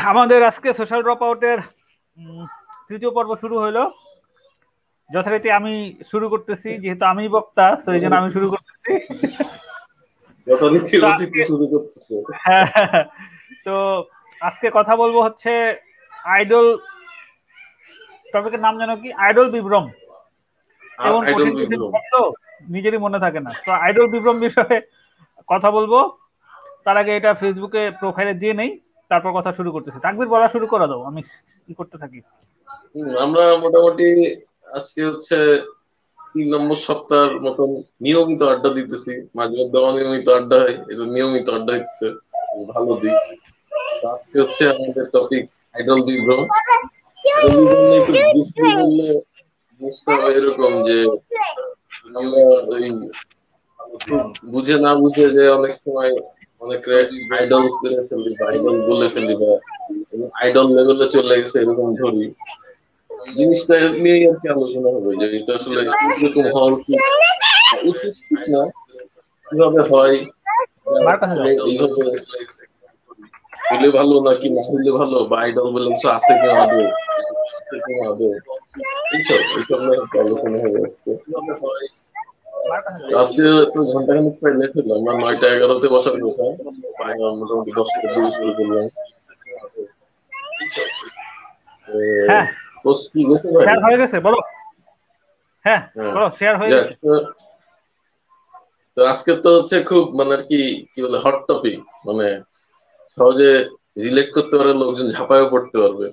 আমাদের আজকে social drop আউটের তৃতীয় পর্ব শুরু হইল যথারীতি আমি শুরু করতেছি যেহেতু আমি বক্তা এই জন্য আমি শুরু করতেছি। হ্যাঁ, তো আজকে কথা বলব হচ্ছে আইডল টপিকের নাম জানো কি? আইডল বিভ্রম। এবং নিজেরই মনে থাকে না। তো আইডল বিভ্রম বিষয়ে কথা বলব। তার আগে এটা ফেসবুকে প্রোফাইলে দিয়ে নেই। তারপর কথা শুরু করতেছি। তাকবির বলা শুরু করে দাও, আমি কি করতে থাকি। আমরা মোটামুটি আজকে হচ্ছে তিন নম্বর সপ্তাহের মতন নিয়মিত আড্ডা দিতেছি। মাঝে মধ্যে অনিয়মিত আড্ডা হয়, এটা নিয়মিত আড্ডা হচ্ছে ভালো দিক। আজকে হচ্ছে আমাদের টপিক আইডল বিভ্রম। এরকম যে বুঝে না বুঝে যে অনেক সময় অনেক আইডল করে বা আইডল বলে বা আইডল লেভেলে চলে গেছে এরকম ধরি জিনিসটা নিয়েই আর কি আলোচনা হবে যে এটা আসলে এরকম হওয়ার উচিত না কীভাবে হয় ভালো নাকি না হইলে ভালো বা আইডল বলে কিছু আছে কি আদৌ এইসব এইসব নিয়ে আলোচনা হবে আজকে আজকে একটু ঘণ্টা খানিক প্রায় লেট হলো আমরা নয়টা এগারোতে বসার কথা। মোটামুটি দশটা দিকে শুরু করলাম কি গেছে ভাই? শেয়ার হয়ে গেছে বলো। হ্যাঁ, হ্যাঁ। বলো শেয়ার হয়ে গেছে। তো আজকে তো হচ্ছে খুব মানে আর কি কি বলে হট টপিক মানে সহজে রিলেট করতে পারে লোকজন ঝাঁপায়ও পড়তে পারবে।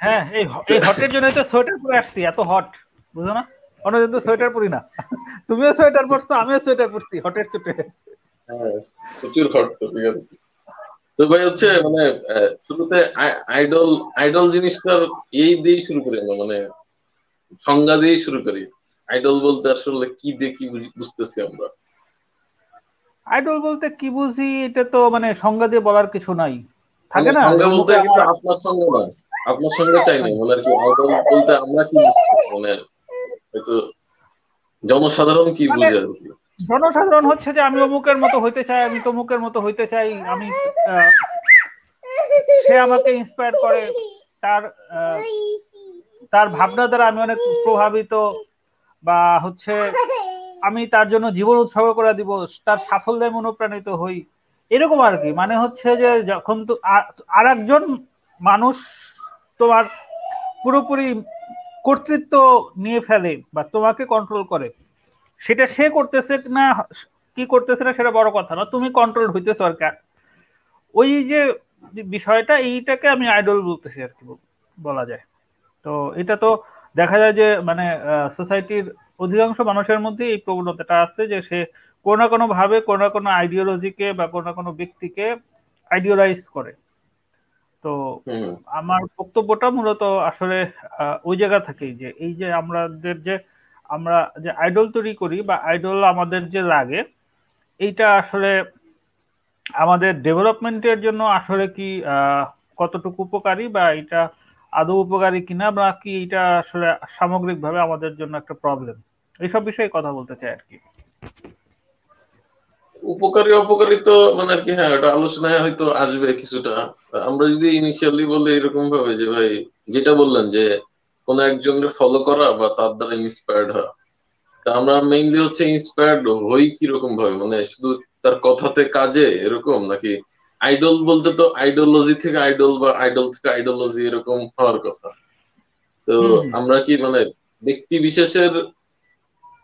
হ্যাঁ এই এই হটের জন্য তো সোয়েটার পরে আসছি এত হট বুঝো না? অন্যদিন তো সোয়েটার পরি না। তুমিও সোয়েটার পরছো আমিও সোয়েটার পরছি হটের চোটে। হ্যাঁ প্রচুর হট তো ভাই হচ্ছে মানে শুরুতে আইডল আইডল জিনিসটার এই দিয়েই শুরু করি আমরা মানে সংজ্ঞা দিয়েই শুরু করি। আইডল বলতে আসলে কি কি বুঝতেছি আমরা। আইডল বলতে কি বুঝি এটা তো মানে সংজ্ঞা দিয়ে বলার কিছু নাই। থাকে না? সংজ্ঞা বলতে কিন্তু আপনার সঙ্গে না আপনার সঙ্গে চাই না মানে আর কি আইডল বলতে আমরা কি বুঝছি মানে হয়তো জনসাধারণ কি মানে বুঝে আর কি? জনসাধারণ হচ্ছে যে আমি অমুকের মতো হইতে চাই আমি তমুকের মতো হইতে চাই আমি সে আমাকে ইন্সপায়ার করে তার তার ভাবনা দ্বারা আমি অনেক প্রভাবিত বা হচ্ছে আমি তার জন্য জীবন উৎসর্গ করে দিব তার সাফল্যে অনুপ্রাণিত হই এরকম আর কি। মানে হচ্ছে যে যখন তো আর একজন মানুষ তোমার পুরোপুরি কর্তৃত্ব নিয়ে ফেলে বা তোমাকে কন্ট্রোল করে, সেটা সে করতেছে না, কি করতেছে না সেটা বড় কথা না, তুমি কন্ট্রোল হইতেছো আর ওই যে বিষয়টা, এইটাকে আমি আইডল বলতেছি আর কি, বলা যায়। তো এটা তো দেখা যায় যে মানে সোসাইটির অধিকাংশ মানুষের মধ্যে এই প্রবণতাটা আছে যে সে কোনো না কোনো ভাবে কোনো না কোনো আইডিওলজিকে বা কোনো না কোনো ব্যক্তিকে আইডিয়ালাইজ করে। তো আমার বক্তব্যটা মূলত আসলে ওই জায়গা থেকেই যে এই যে আমাদের যে আমরা যে আইডল তৈরি করি বা আইডল আমাদের যে লাগে এইটা আসলে আমাদের ডেভেলপমেন্টের জন্য আসলে কি কতটুকু উপকারী বা এটা আদৌ উপকারী কিনা বা কি এটা আসলে সামগ্রিকভাবে আমাদের জন্য একটা প্রবলেম এইসব বিষয়ে কথা বলতে চাই আর কি। উপকারী অপকারী তো মানে আর কি হ্যাঁ ওটা আলোচনায় হয়তো আসবে কিছুটা। আমরা যদি ইনিশিয়ালি বলে এরকম ভাবে যে ভাই যেটা বললেন যে কোন একজনকে ফলো করা বা তার দ্বারা ইন্সপায়ার্ড হওয়া। তা আমরা মেইনলি হচ্ছে ইন্সপায়ার্ড হই কীরকম ভাবে মানে শুধু তার কথাতে কাজে এরকম নাকি আইডল বলতে তো আইডিওলজি থেকে আইডল বা আইডল থেকে আইডিওলজি এরকম হওয়ার কথা। তো আমরা কি মানে ব্যক্তি বিশেষের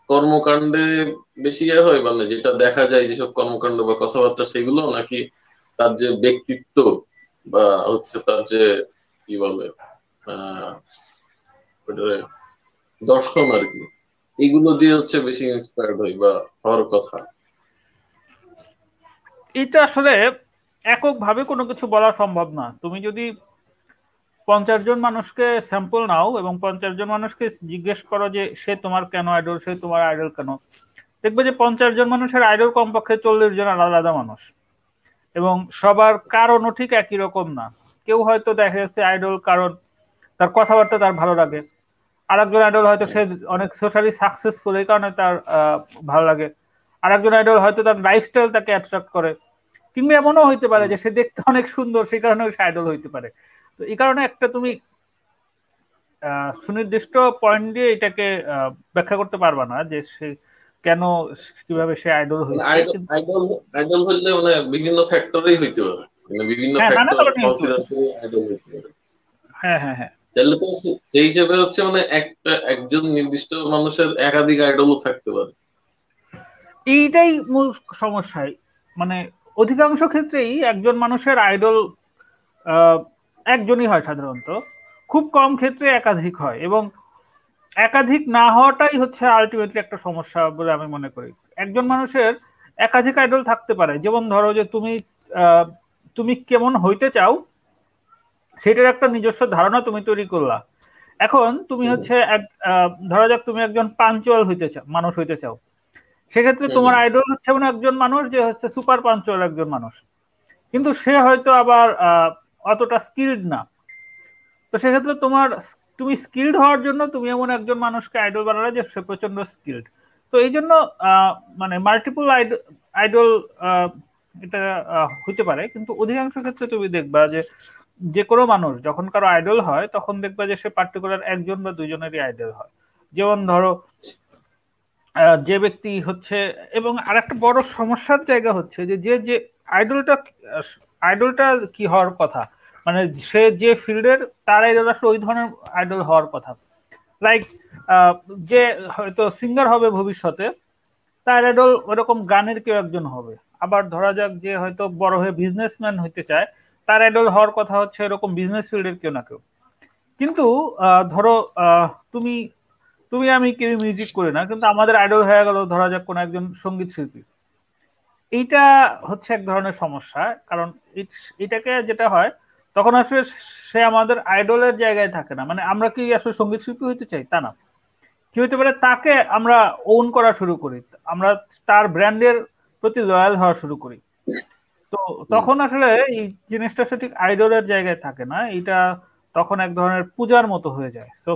কর্মকাণ্ডে বেশি ইয়ে হয় মানে যেটা দেখা যায় যেসব কর্মকাণ্ড বা কথাবার্তা সেগুলো নাকি তার যে ব্যক্তিত্ব বা হচ্ছে তার যে, কি বলে দর্শন আর কি, এগুলো দিয়ে হচ্ছে বেশি ইন্সপায়ার্ড হই বা হওয়ার কথা। এটা আসলে এককভাবে কোনো কিছু বলা সম্ভব না। তুমি যদি পঞ্চাশ জন মানুষকে স্যাম্পল নাও এবং পঞ্চাশ জন মানুষকে জিজ্ঞেস করো যে সে তোমার কেন আইডল সে তোমার আইডল কেন? দেখবে যে পঞ্চাশ জন মানুষের আইডল কমপক্ষে চল্লিশ জন আলাদা আলাদা মানুষ। এবং সবার কারণও ঠিক একই রকম না। কেউ হয়তো দেখা যাচ্ছে আইডল কারণ তার কথাবার্তা তার ভালো লাগে। আরেকজন আইডল হয়তো সে অনেক সোশ্যালি সাকসেসফুল এই কারণে তার ভালো লাগে। আরেকজন আইডল হয়তো তার লাইফস্টাইল তাকে অ্যাট্রাক্ট করে। কিংবা এমনও হইতে পারে যে সে দেখতে অনেক সুন্দর, সেই কারণে সে আইডল হইতে পারে। তো এই কারণে একটা তুমি সুনির্দিষ্ট পয়েন্ট দিয়ে এটাকে ব্যাখ্যা করতে পারবা না যে সে কেন কীভাবে সে আইডল হইছে আইডল আইডল হইলে মানে বিভিন্ন ফ্যাক্টরেই হইতে পারে। মানে বিভিন্ন ফ্যাক্টর কনসিডার করে আইডল হইতে পারে। হ্যাঁ হ্যাঁ হ্যাঁ। তাহলে তো সেই হিসেবে হচ্ছে মানে একটা একজন নির্দিষ্ট মানুষের একাধিক আইডলও থাকতে পারে। এইটাই মূল সমস্যা। মানে অধিকাংশ ক্ষেত্রেই একজন মানুষের আইডল একজনই হয় সাধারণত। খুব কম ক্ষেত্রে একাধিক হয় এবং একাধিক না হওয়াটাই হচ্ছে আলটিমেটলি একটা সমস্যা বলে আমি মনে করি। একজন মানুষের একাধিক আইডল থাকতে পারে। যেমন ধরো যে তুমি তুমি কেমন হইতে চাও সেটার একটা নিজস্ব ধারণা তুমি তৈরি করলা। এখন তুমি হচ্ছে এক ধরা যাক তুমি একজন পাঞ্চুয়াল হইতে চাও মানুষ হইতে চাও। সেক্ষেত্রে তোমার আইডল হচ্ছে মানে একজন মানুষ যে হচ্ছে সুপার পাঞ্চুয়াল একজন মানুষ। কিন্তু সে হয়তো আবার অতটা স্কিল্ড না। তো সেক্ষেত্রে তোমার তুমি স্কিল্ড হওয়ার জন্য তুমি এমন একজন মানুষকে আইডল বানালে যে সে প্রচণ্ড স্কিল্ড তো এই জন্য মানে মাল্টিপল আইডল এটা হতে পারে। কিন্তু অধিকাংশ ক্ষেত্রে তুমি দেখবা যে যে কোনো মানুষ যখন কারও আইডল হয়, তখন দেখবা যে সে পার্টিকুলার একজন বা দুজনেরই আইডল হয়। যেমন ধরো যে ব্যক্তি হচ্ছে, এবং আর একটা বড় সমস্যার জায়গা হচ্ছে যে যে যে আইডলটা আইডলটা কি হওয়ার কথা মানে সে যে ফিল্ডের তার আইডল আসলে ওই ধরনের আইডল হওয়ার কথা। লাইক যে হয়তো সিঙ্গার হবে ভবিষ্যতে, তার আইডল ওরকম গানের কেউ একজন হবে। আবার ধরা যাক যে হয়তো বড় হয়ে বিজনেসম্যান হইতে চায়, তার আইডল হওয়ার কথা হচ্ছে এরকম বিজনেস ফিল্ডের কেউ না কেউ। কিন্তু ধরো তুমি তুমি আমি কেউ মিউজিক করি না, কিন্তু আমাদের আইডল হয়ে গেল ধরা যাক কোন একজন সংগীত শিল্পী। এইটা হচ্ছে এক ধরনের সমস্যা, কারণ এটাকে যেটা হয় তখন আসলে সে আমাদের আইডলের জায়গায় থাকে না। মানে আমরা কি আসলে সংগীত শিল্পী হইতে চাই? তা না। কি হতে পারে? তাকে আমরা ওন করা শুরু করি। আমরা তার ব্র্যান্ডের প্রতি লয়াল হওয়া শুরু করি। তো তখন আসলে এই জিনিসটা সঠিক আইডলের জায়গায় থাকে না। এটা তখন এক ধরনের পূজার মতো হয়ে যায়। সো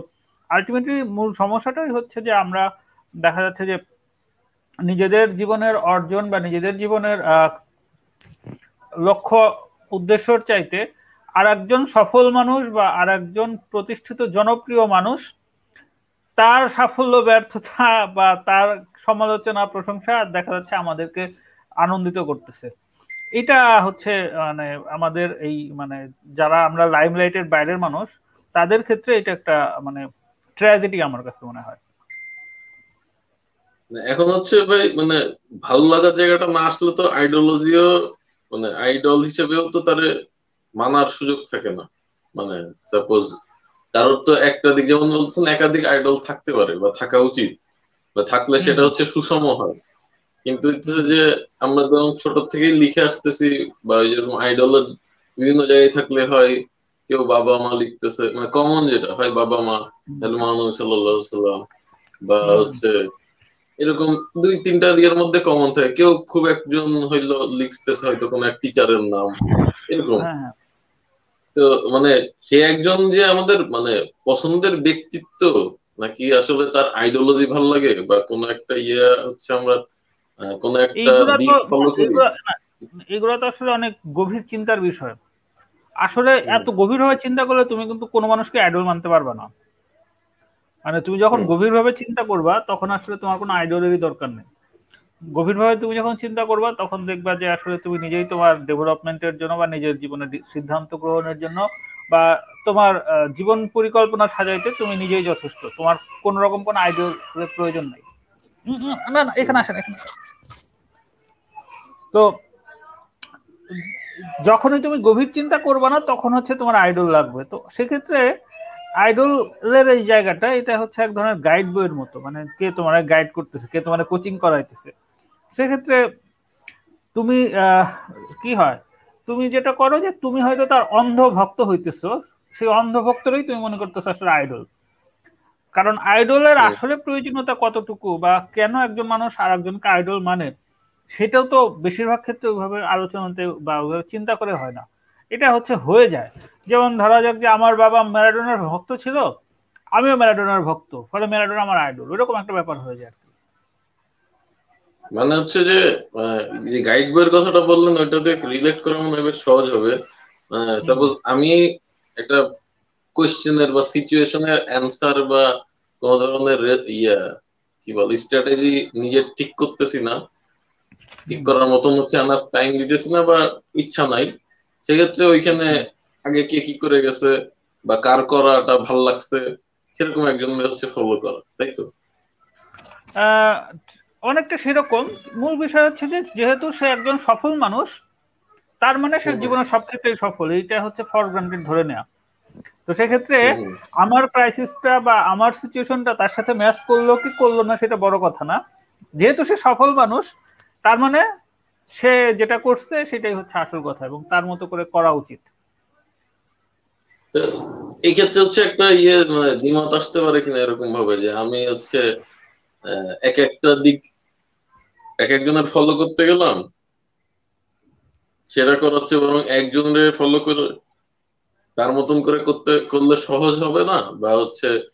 আলটিমেটলি মূল সমস্যাটাই হচ্ছে যে আমরা দেখা যাচ্ছে যে নিজেদের জীবনের অর্জন বা নিজেদের জীবনের লক্ষ্য, উদ্দেশ্যর চাইতে আর একজন সফল মানুষ বা আর একজন প্রতিষ্ঠিত জনপ্রিয় মানুষ, তার সাফল্য, ব্যর্থতা বা তার সমালোচনা, প্রশংসা দেখা যাচ্ছে আমাদেরকে আনন্দিত করতেছে। এটা হচ্ছে মানে আমাদের এই মানে যারা আমরা লাইমলাইটের বাইরের মানুষ, তাদের ক্ষেত্রে এটা একটা মানে ট্র্যাজেডি আমার কাছে মনে হয়। এখন হচ্ছে ভাই মানে ভালো লাগার জায়গাটা না আসলে তো আইডিওলজিও মানে আইডল হিসেবেও তো তার মানার সুযোগ থাকে না। মানে সাপোজ কারোর তো একটা দিক যেমন বলছেন একাধিক আইডল থাকতে পারে বা থাকা উচিত। বা থাকলে সেটা হচ্ছে সুষম হয়। কিন্তু যে আমরা যখন ছোট থেকেই লিখে আসতেছি বা ওই যেরকম আইডলের বিভিন্ন জায়গায় থাকলে হয় কেউ বাবা মা লিখতেছে মানে কমন যেটা হয় বাবা মা মানুষ সাল্লাম বা হচ্ছে এরকম দুই তিনটা ইয়ের মধ্যে কমন থাকে। কেউ খুব একজন হইল লিখতেছে হয়তো কোন এক টিচারের নাম। এরকম। হ্যাঁ, হ্যাঁ। তো মানে সে একজন যে আমাদের মানে পছন্দের ব্যক্তিত্ব নাকি আসলে তার আইডিওলজি ভালো লাগে বা কোন একটা ইয়ে হচ্ছে আমরা কোন একটা দিক ফলো করি? এগুলো তো আসলে অনেক গভীর চিন্তার বিষয়। আসলে এত গভীরভাবে চিন্তা করলে তুমি কিন্তু কোনো মানুষকে আইডল মানতে পারবে না। মানে তুমি যখন গভীরভাবে চিন্তা করবা তখন আসলে তোমার কোনো আইডলেরই দরকার নেই। গভীরভাবে তুমি যখন চিন্তা করবা তখন দেখবা যে আসলে তুমি নিজেই তোমার ডেভেলপমেন্টের জন্য বা নিজের জীবনের সিদ্ধান্ত গ্রহণের জন্য বা তোমার জীবন পরিকল্পনা সাজাইতে তুমি নিজেই যথেষ্ট। তোমার কোন রকম কোন আইডিয়ালের প্রয়োজন নেই। না না এখানে আসেন এখানে তো যখনই তুমি গভীর চিন্তা করবে না তখন হচ্ছে তোমার আইডল লাগবে। তো সেক্ষেত্রে আইডলের এই জায়গাটা এটা হচ্ছে এক ধরনের গাইড বইয়ের মতো। মানে কে তোমার গাইড করতেছে কে তোমার কোচিং করাইতেছে। সেক্ষেত্রে তুমি কি হয়? তুমি যেটা করো যে তুমি হয়তো তার অন্ধ ভক্ত হইতেছ সেই অন্ধ ভক্তরই তুমি মনে করতেছো আসলে আইডল কারণ আইডলের আসলে প্রয়োজনীয়তা কতটুকু বা কেন একজন মানুষ আর একজনকে আইডল মানে সেটাও তো বেশিরভাগ ক্ষেত্রে ওইভাবে আলোচনাতে বা ওইভাবে চিন্তা করে হয় না। এটা হচ্ছে হয়ে যায়। যেমন ধরা যাক যে আমার বাবা ম্যারাডোনার ভক্ত ছিল আমিও ম্যারাডোনার ভক্ত ফলে ম্যারাডোনা আমার আইডল ওইরকম একটা ব্যাপার হয়ে যায় মানে হচ্ছে যে যে গাইড বইয়ের কথাটা বললেন, ওইটাতে রিলেট করা মনে হয় সহজ হবে। সাপোজ আমি একটা কোয়েশ্চেনের বা সিচুয়েশনের অ্যান্সার বা কোন ধরনের ইয়া, কি বল স্ট্র্যাটেজি নিজে ঠিক করতেছি না, ঠিক করার মতন হচ্ছে আমার টাইম দিতেছি না বা ইচ্ছা নাই, সেক্ষেত্রে ওইখানে আগে কে কি করে গেছে বা কার করাটা ভালো লাগছে, সেরকম একজনের হচ্ছে ফলো করা, তাই তো? অনেকটা সেরকম। মূল বিষয় হচ্ছে যে যেহেতু সে একজন সফল মানুষ তার মানে সে জীবনে সব ক্ষেত্রেই সফল। এইটা হচ্ছে ফর গ্রান্টেড ধরে নেওয়া তো সেক্ষেত্রে আমার ক্রাইসিসটা বা আমার সিচুয়েশনটা তার সাথে ম্যাচ করল কি করল না সেটা বড় কথা না। যেহেতু সে সফল মানুষ তার মানে সে যেটা করছে সেটাই হচ্ছে আসল কথা এবং তার মতো করে করা উচিত। এই ক্ষেত্রে হচ্ছে একটা ইয়ে মানে দ্বিমত আসতে পারে কিনা এরকম ভাবে যে আমি হচ্ছে এক একটা দিক, এক একজনের ফলো করতে গেলাম সেটা করাচ্ছে বরং একজনের ফলো করে তার মতন করে করতে, করলে সহজ হবে না? বা হচ্ছে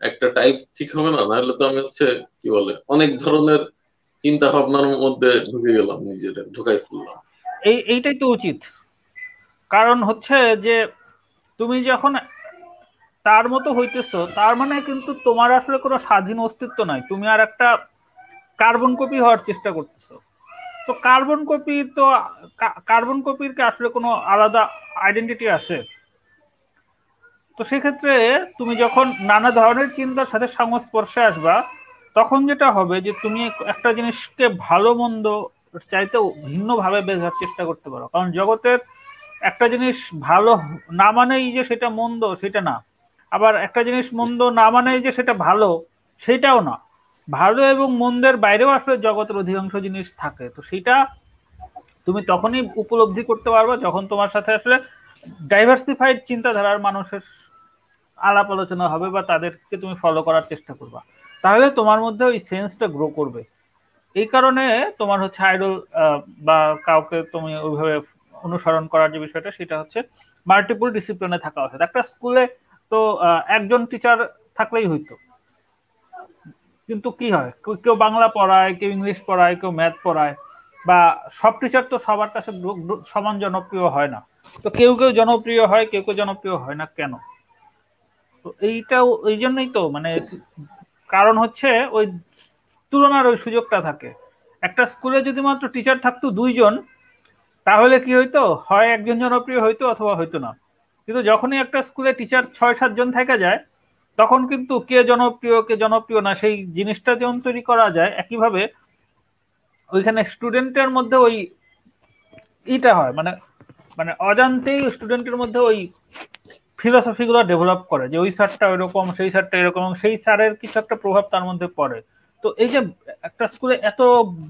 একটা টাইপ ঠিক হবে না? নাহলে তো আমি হচ্ছে, কি বলে, অনেক ধরনের চিন্তা ভাবনার মধ্যে ঢুকে গেলাম, নিজের ঢুকাই ফেললাম। এই, এইটাই তো উচিত। কারণ হচ্ছে যে, তুমি যখন তার মতো হইতেছ, তার মানে কিন্তু তোমার আসলে কোনো স্বাধীন অস্তিত্ব নাই। তুমি আর একটা কার্বন কপি হওয়ার চেষ্টা করতেছো। তো কার্বন কপি তো কার্বন কপির কি আসলে কোনো আলাদা আইডেন্টিটি আছে তো সেক্ষেত্রে তুমি যখন নানা ধরনের চিন্তার সাথে সংস্পর্শে আসবা, তখন যেটা হবে যে তুমি একটা জিনিসকে ভালো, মন্দ, চাইতেও ভিন্নভাবে বোঝার চেষ্টা করতে পারো। কারণ জগতের একটা জিনিস ভালো না মানেই যে সেটা মন্দ, সেটা না। আবার একটা জিনিস মন্দ না মানেই যে সেটা ভালো সেটাও না। ভালো এবং মন্দের বাইরেও আসলে জগতের অধিকাংশ জিনিস থাকে। তো সেটা তুমি তখনই উপলব্ধি করতে পারবে যখন তোমার সাথে আসলে ডাইভার্সিফাইড চিন্তাধারার মানুষের আলাপ আলোচনা হবে বা তাদেরকে তুমি ফলো করার চেষ্টা করবা। তাহলে তোমার মধ্যে ওই সেন্সটা গ্রো করবে। এই কারণে তোমার হচ্ছে আইডল বা কাউকে তুমি ওইভাবে অনুসরণ করার যে বিষয়টা, সেটা হচ্ছে মাল্টিপল ডিসিপ্লিনে থাকা উচিত। একটা স্কুলে তো একজন টিচার থাকলেই হইতো। কিন্তু কি হয়? কেউ বাংলা পড়ায়, কেউ ইংলিশ পড়ায়, কেউ ম্যাথ পড়ায়, বা সব টিচার তো সবার কাছে সমান জনপ্রিয় হয় না। তো কেউ কেউ জনপ্রিয় হয়, কেউ কেউ জনপ্রিয় হয় না কেন? তো এইটাও, এই জন্যই তো মানে কারণ হচ্ছে ওই তুলনার ওই সুযোগটা থাকে। একটা স্কুলে যদি মাত্র টিচার থাকতো দুইজন, তাহলে কি হইতো? হয় একজন জনপ্রিয় হইতো অথবা হইতো না। কিন্তু যখনই একটা স্কুলে টিচার ছয় সাতজন থেকে যায়, তখন কিন্তু কে জনপ্রিয় কে জনপ্রিয় না, সেই জিনিসটা যেমন তৈরি করা যায়, একইভাবে ওইখানে স্টুডেন্টের মধ্যে ওই ইটা হয় মানে মানে অজান্তেই স্টুডেন্টের মধ্যে ওই ফিলোসফি গুলো ডেভেলপ করে, যে ওই স্যারটা ওইরকম, সেই স্যারটা এরকম, সেই স্যারের কিছু একটা প্রভাব তার মধ্যে পড়ে। তো এই যে একটা স্কুলে এত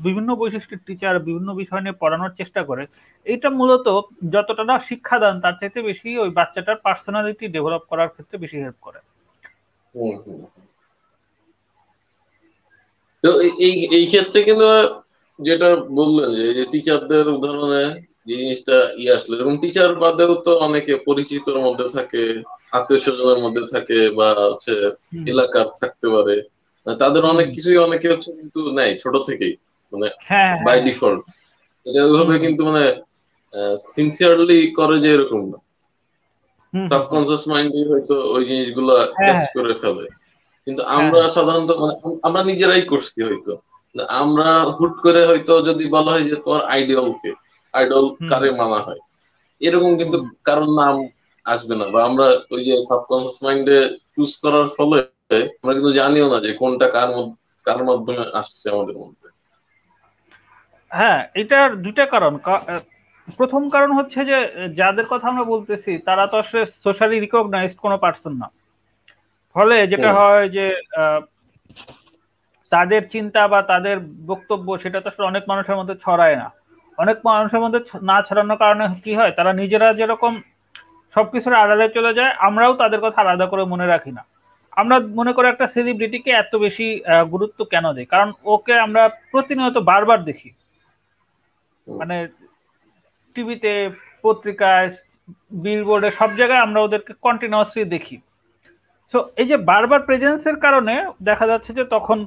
বিভিন্ন বৈশিষ্ট্যের টিচার বিভিন্ন বিষয় নিয়ে পড়ানোর চেষ্টা করে এইটা মূলত যতটা না শিক্ষাদান তার চাইতে বেশি ওই বাচ্চাটার পার্সোনালিটি ডেভেলপ করার ক্ষেত্রে বেশি হেল্প করে। তো এই এই ক্ষেত্রে কিন্তু যেটা বললেন যে টিচারদের উদাহরণে জিনিসটা ইয়ে আসলো এবং টিচার বাদেও তো অনেকে পরিচিতর মধ্যে থাকে আত্মীয় স্বজনের মধ্যে থাকে বা হচ্ছে এলাকার থাকতে পারে। তাদের অনেক কিছুই অনেকে হচ্ছে কিন্তু নেই ছোট থেকেই মানে বাই ডিফল্ট এটা ওইভাবে কিন্তু মানে সিনসিয়ারলি করে যে এরকম না। সাবকনসিয়াস মাইন্ডে হয়তো ওই জিনিসগুলো ক্যাচ করে ফেলে। কিন্তু আমরা সাধারণত মানে আমরা নিজেরাই করছি হয়তো। আমরা হুট করে হয়তো যদি বলা হয় যে তোমার আইডিয়াল কে আইডল কারে মানা হয়? এরকম কিন্তু কারণ নাম আসবে না। বা আমরা ওই যে সাবকনসিয়াস মাইন্ডে চুজ করার ফলে আমরা কিন্তু জানিও না যে কোনটা কার কার মাধ্যমে আসছে আমাদের মধ্যে। হ্যাঁ এটার দুইটা কারণ। প্রথম কারণ হচ্ছে যে যাদের কথা আমরা বলতেছি তারা তো আসলে সোশ্যালি রিকগনাইজড কোনো পার্সন না। ফলে যেটা হয় যে তাদের চিন্তা বা তাদের বক্তব্য সেটা তো আসলে অনেক মানুষের মধ্যে ছড়ায় না। অনেক মানুষের মধ্যে না ছড়ানোর কারণে কি হয় তারা নিজেরা যেরকম সবকিছুর আড়ালে চলে যায় আমরাও তাদের কথা আলাদা করে মনে রাখি না। আমরা মনে করি একটা সেলিব্রিটিকে এত বেশি গুরুত্ব কেন দিই কারণ ওকে আমরা প্রতিনিয়ত বারবার দেখি। মানে টিভিতে পত্রিকায় বিলবোর্ডে সব জায়গায় আমরা ওদেরকে কন্টিনিউয়াসলি দেখি। সো এই যে বারবার প্রেজেন্সের কারণে দেখা যাচ্ছে যে তখন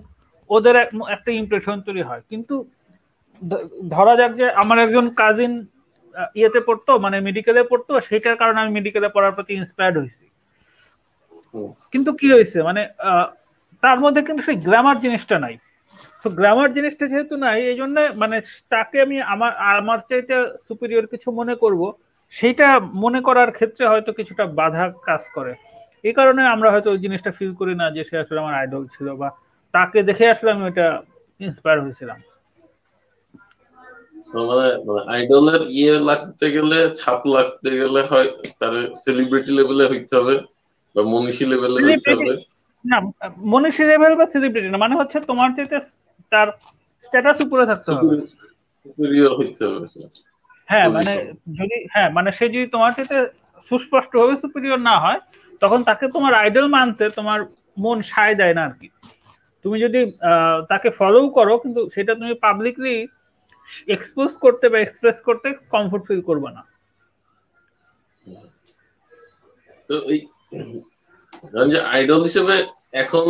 ওদের একটা ইমপ্রেশন তৈরি হয়। কিন্তু ধরা যাক যে আমার একজন কাজিন ইয়েতে পড়তো মানে মেডিকেলে পড়তো সেটার কারণে আমি মেডিকেলে পড়ার প্রতি ইন্সপায়ার্ড হয়েছি। কিন্তু কি হয়েছে? মানে তার মধ্যে কিন্তু সেই গ্রামার জিনিসটা নাই। তো গ্রামার জিনিসটা যেহেতু নাই, এই জন্য মানে তাকে আমি আমার আমার চাইতে সুপিরিয়র কিছু মনে করব। সেইটা মনে করার ক্ষেত্রে হয়তো কিছুটা বাধা কাজ করে। এই কারণে আমরা হয়তো ওই জিনিসটা ফিল করি না যে সে আসলে আমার আইডল ছিল বা তাকে দেখে আসলে আমি ওইটা ইন্সপায়ার হয়েছিলাম। মানে আইডলের ইয়ে লাগতে গেলে, ছাপ লাগতে গেলে হয়, তার সেলিব্রিটি লেভেলে হইতে হবে। বা মনীষী লেভেলে না মনীষী লেভেল বা সেলিব্রিটি না মানে হচ্ছে তোমার যেটা তার স্ট্যাটাস উপরে থাকতে হবে। সুপিরিয়র হইতে হবে হ্যাঁ মানে যদি হ্যাঁ মানে সে যদি তোমার সাথে সুস্পষ্ট ভাবে সুপিরিয়র না হয় তখন তাকে তোমার আইডল মানতে তোমার মন সায় দেয় না আর কি। তুমি যদি তাকে ফলো করো কিন্তু সেটা তুমি পাবলিকলি এক্সপোজ করতে বা এক্সপ্রেস করতে কমফোর্ট ফিল করবে না। তো এই যে আইডল হিসেবে এখন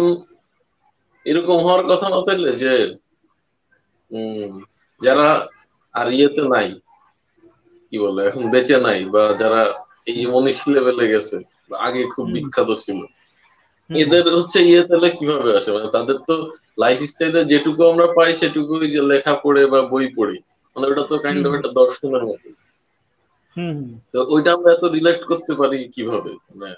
এরকম হওয়ার কথা না থাকলে যে যারা আর ইয়েতে নাই কি বলে এখন বেঁচে নাই বা যারা এই যে মনীষী লেভেলে গেছে আগে খুব বিখ্যাত ছিল এদের হচ্ছে ইয়ে তাহলে কীভাবে আসে? মানে তাদের তো লাইফ স্টাইলে যেটুকু আমরা পাই সেটুকুই যে লেখা পড়ে বা বই পড়ি মানে ওটা তো কাইন্ড অফ একটা দর্শনের মতো। তো ওইটা আমরা এত রিলেট করতে পারি কীভাবে? মানে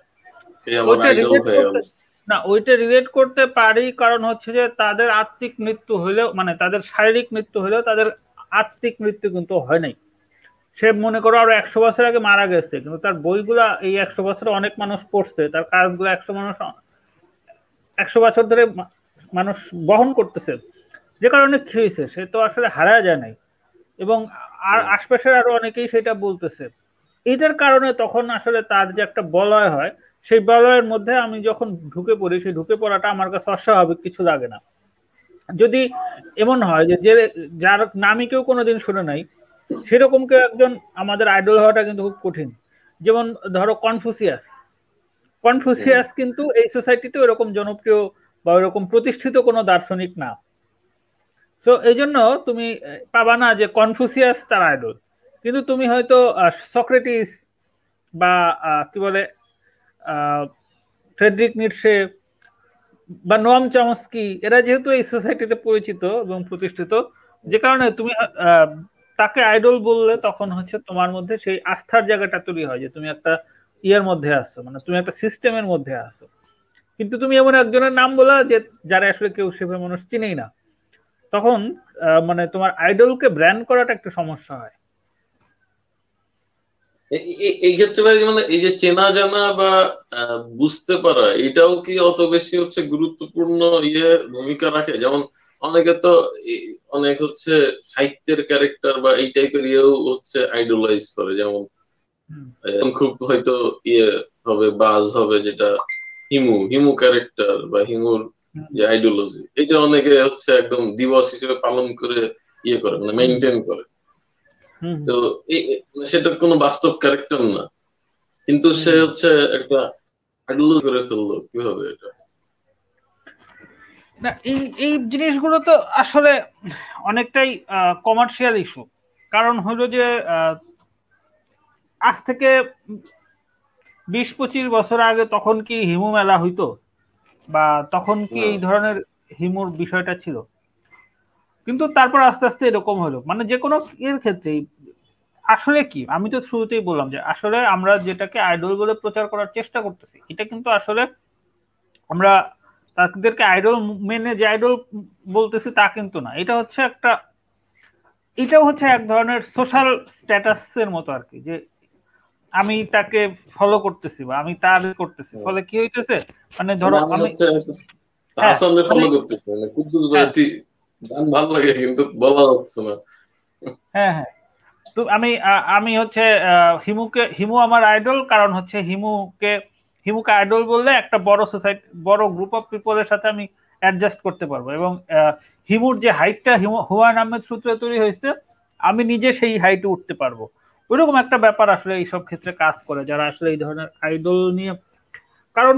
না ওইটা রিলেট করতে পারি কারণ হচ্ছে যে তাদের আত্মিক মৃত্যু হইলেও মানে তাদের শারীরিক মৃত্যু হলেও তাদের আত্মিক মৃত্যু কিন্তু হয় নাই। সে মনে করো আরও একশো বছর আগে মারা গেছে কিন্তু তার বইগুলা এই একশো বছরে অনেক মানুষ পড়ছে তার কাজগুলো একশো মানুষ একশো বছর ধরে মানুষ বহন করতেছে। যে কারণে কি হয়েছে সে তো আসলে হারা যায় নাই। এবং আর আশপাশের আরও অনেকেই সেটা বলতেছে। এটার কারণে তখন আসলে তার যে একটা বলয় হয় সেই বলয়ের মধ্যে আমি যখন ঢুকে পড়ি সেই ঢুকে পড়াটা আমার কাছে অস্বাভাবিক কিছু লাগে না। যদি এমন হয় যে যার নামই কেউ কোনোদিন শুনে নাই সেরকম কেউ একজন আমাদের আইডল হওয়াটা কিন্তু খুব কঠিন। যেমন ধরো কনফুসিয়াস কনফুসিয়াস কিন্তু এই সোসাইটিতে এরকম জনপ্রিয় বা এরকম প্রতিষ্ঠিত কোনো দার্শনিক না। সো এই জন্য তুমি পাবা না যে কনফুসিয়াস তার আইডল কিন্তু তুমি হয়তো সক্রেটিস বা কি বলে ফ্রেডরিক নিটসে বা নোয়াম চমস্কি, এরা যেহেতু এই সোসাইটিতে পরিচিত এবং প্রতিষ্ঠিত, যে কারণে তুমি তাকে আইডল বললে তখন হচ্ছে তোমার মধ্যে সেই আস্থার জায়গাটা তৈরি হয় যে তুমি একটা ইয়ের মধ্যে আসছো মানে তুমি একটা সিস্টেমের মধ্যে আসছো কিন্তু তুমি এমন একজনের নাম বলা যে, যারা আসলে কেউ সেভাবে মানুষ চিনেই না। তখন মানে তোমার আইডলকে ব্র্যান্ড করাটা একটা সমস্যা হয়। এই ক্ষেত্রে মানে এই যে চেনা জানা বা বুঝতে পারা এটাও কি অত বেশি হচ্ছে গুরুত্বপূর্ণ ইয়ে ভূমিকা রাখে? যেমন অনেকে তো অনেক হচ্ছে সাহিত্যের ক্যারেক্টার বা এই টাইপের ইয়েও হচ্ছে আইডলাইজ করে যেমন খুব হয়তো ইয়ে হবে বাজ হবে যেটা হিমু হিমু ক্যারেক্টার বা হিমুর যে আইডিওলজি এটা অনেকে হচ্ছে একদম দিবস হিসেবে পালন করে ইয়ে করে মানে মেনটেন করে। তো মানে সেটা কোনো বাস্তব ক্যারেক্টার না। কিন্তু সে হচ্ছে একটা আইডিওলজি করে ফেলল কীভাবে এটা? না এই এই জিনিসগুলো তো আসলে অনেকটাই কমার্শিয়াল ইস্যু কারণ হলো যে আজ থেকে বিশ পঁচিশ বছর আগে তখন কি হিমু মেলা হইতো? বা তখন কি এই ধরনের হিমুর বিষয়টা ছিল? কিন্তু তারপর আস্তে আস্তে এরকম হলো। মানে যে কোনো এর ক্ষেত্রেই। আসলে কি? আমি তো শুরুতেই বললাম যে আসলে আমরা যেটাকে আইডল বলে প্রচার করার চেষ্টা করতেছি এটা কিন্তু আসলে আমরা তাদেরকে আইডল মেনে যে আইডল বলতেছি তা কিন্তু না। এটা হচ্ছে একটা এটাও হচ্ছে এক ধরনের সোশ্যাল স্ট্যাটাসের মতো আর কি যে আমি তাকে ফলো করতেছি বা আমি তার করতেছি। ফলে কি হইতেছে? মানে ধরো আমি গান ভালো লাগে, কিন্তু বলা যাচ্ছে না। হ্যাঁ হ্যাঁ। তো আমি আমি হচ্ছে হিমুকে, হিমু আমার আইডল কারণ হচ্ছে হিমুকে হিমুকে আইডল বললে একটা বড় সোসাইটি বড় গ্রুপ অফ পিপলের সাথে আমি অ্যাডজাস্ট করতে পারব। এবং হিমুর যে হাইটটা হুয়ান আহমেদ সূত্রে তৈরি হয়েছে, আমি নিজে সেই হাইটে উঠতে পারব। ওইরকম একটা ব্যাপার আসলে এইসব ক্ষেত্রে কাজ করে, যারা আসলে এই ধরনের আইডল নিয়ে, কারণ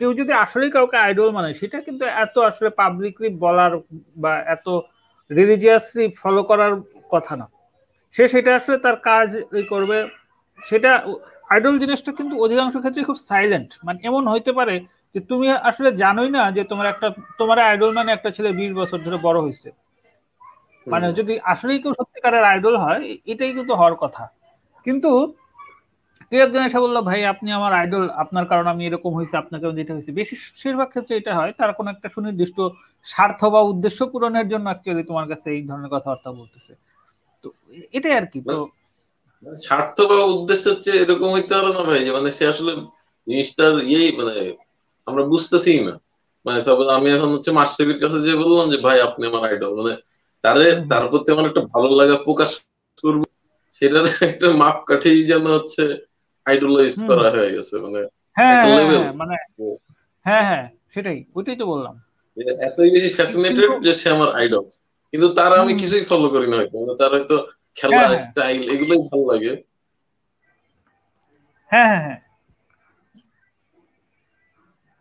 কেউ যদি আসলেই কাউকে আইডল মানে সেটা কিন্তু এত আসলে পাবলিকলি বলার বা এত রিলিজিয়াসলি ফলো করার কথা না। সে সেটা আসলে তার কাজ করবে। সেটা আইডল জিনিসটা কিন্তু অধিকাংশ ক্ষেত্রে খুব সাইলেন্ট মানে এমন হইতে পারে যে তুমি আসলে জানোই না যে তোমার একটা তোমার আইডল মানে একটা ছেলে বিশ বছর ধরে বড় হয়েছে মানে যদি আসলেই কেউ সত্যিকারের আইডল হয় এটাই কিন্তু হওয়ার কথা। কিন্তু কেউ একজন এসে বলল ভাই আপনি আমার আইডল আপনার কারণে আমি এরকম হয়েছে আপনাকে যেটা হয়েছে। বেশিরভাগ ক্ষেত্রে এটা হয় তার কোনো একটা সুনির্দিষ্ট স্বার্থ বা উদ্দেশ্য পূরণের জন্য অ্যাকচুয়ালি তোমার কাছে এই ধরনের কথাবার্তা বলতেছে। তো এটাই আর কি তো মানে স্বার্থ বা উদ্দেশ্য হচ্ছে এরকম হইতে পারে না ভাই যে মানে সে আসলে জিনিসটার ইয়েই মানে আমরা বুঝতেছি না। মানে সাপোজ আমি এখন হচ্ছে মাস্টারের কাছে যে বললাম যে ভাই আপনি আমার আইডল মানে তারে তার প্রতি আমার একটা ভালো লাগা প্রকাশ করব সেটার একটা মাপ কাঠেই যেন হচ্ছে আইডলাইজ করা হয়ে গেছে মানে হ্যাঁ, হ্যাঁ, হ্যাঁ মানে হ্যাঁ হ্যাঁ সেটাই ওইটাই তো বললাম। এতই বেশি ফ্যাসিনেটেড যে সে আমার আইডল কিন্তু তার আমি কিছুই ফলো করি না হয়তো মানে তার হয়তো খেলা স্টাইল এগুলোই ভালো লাগে। হ্যাঁ হ্যাঁ হ্যাঁ।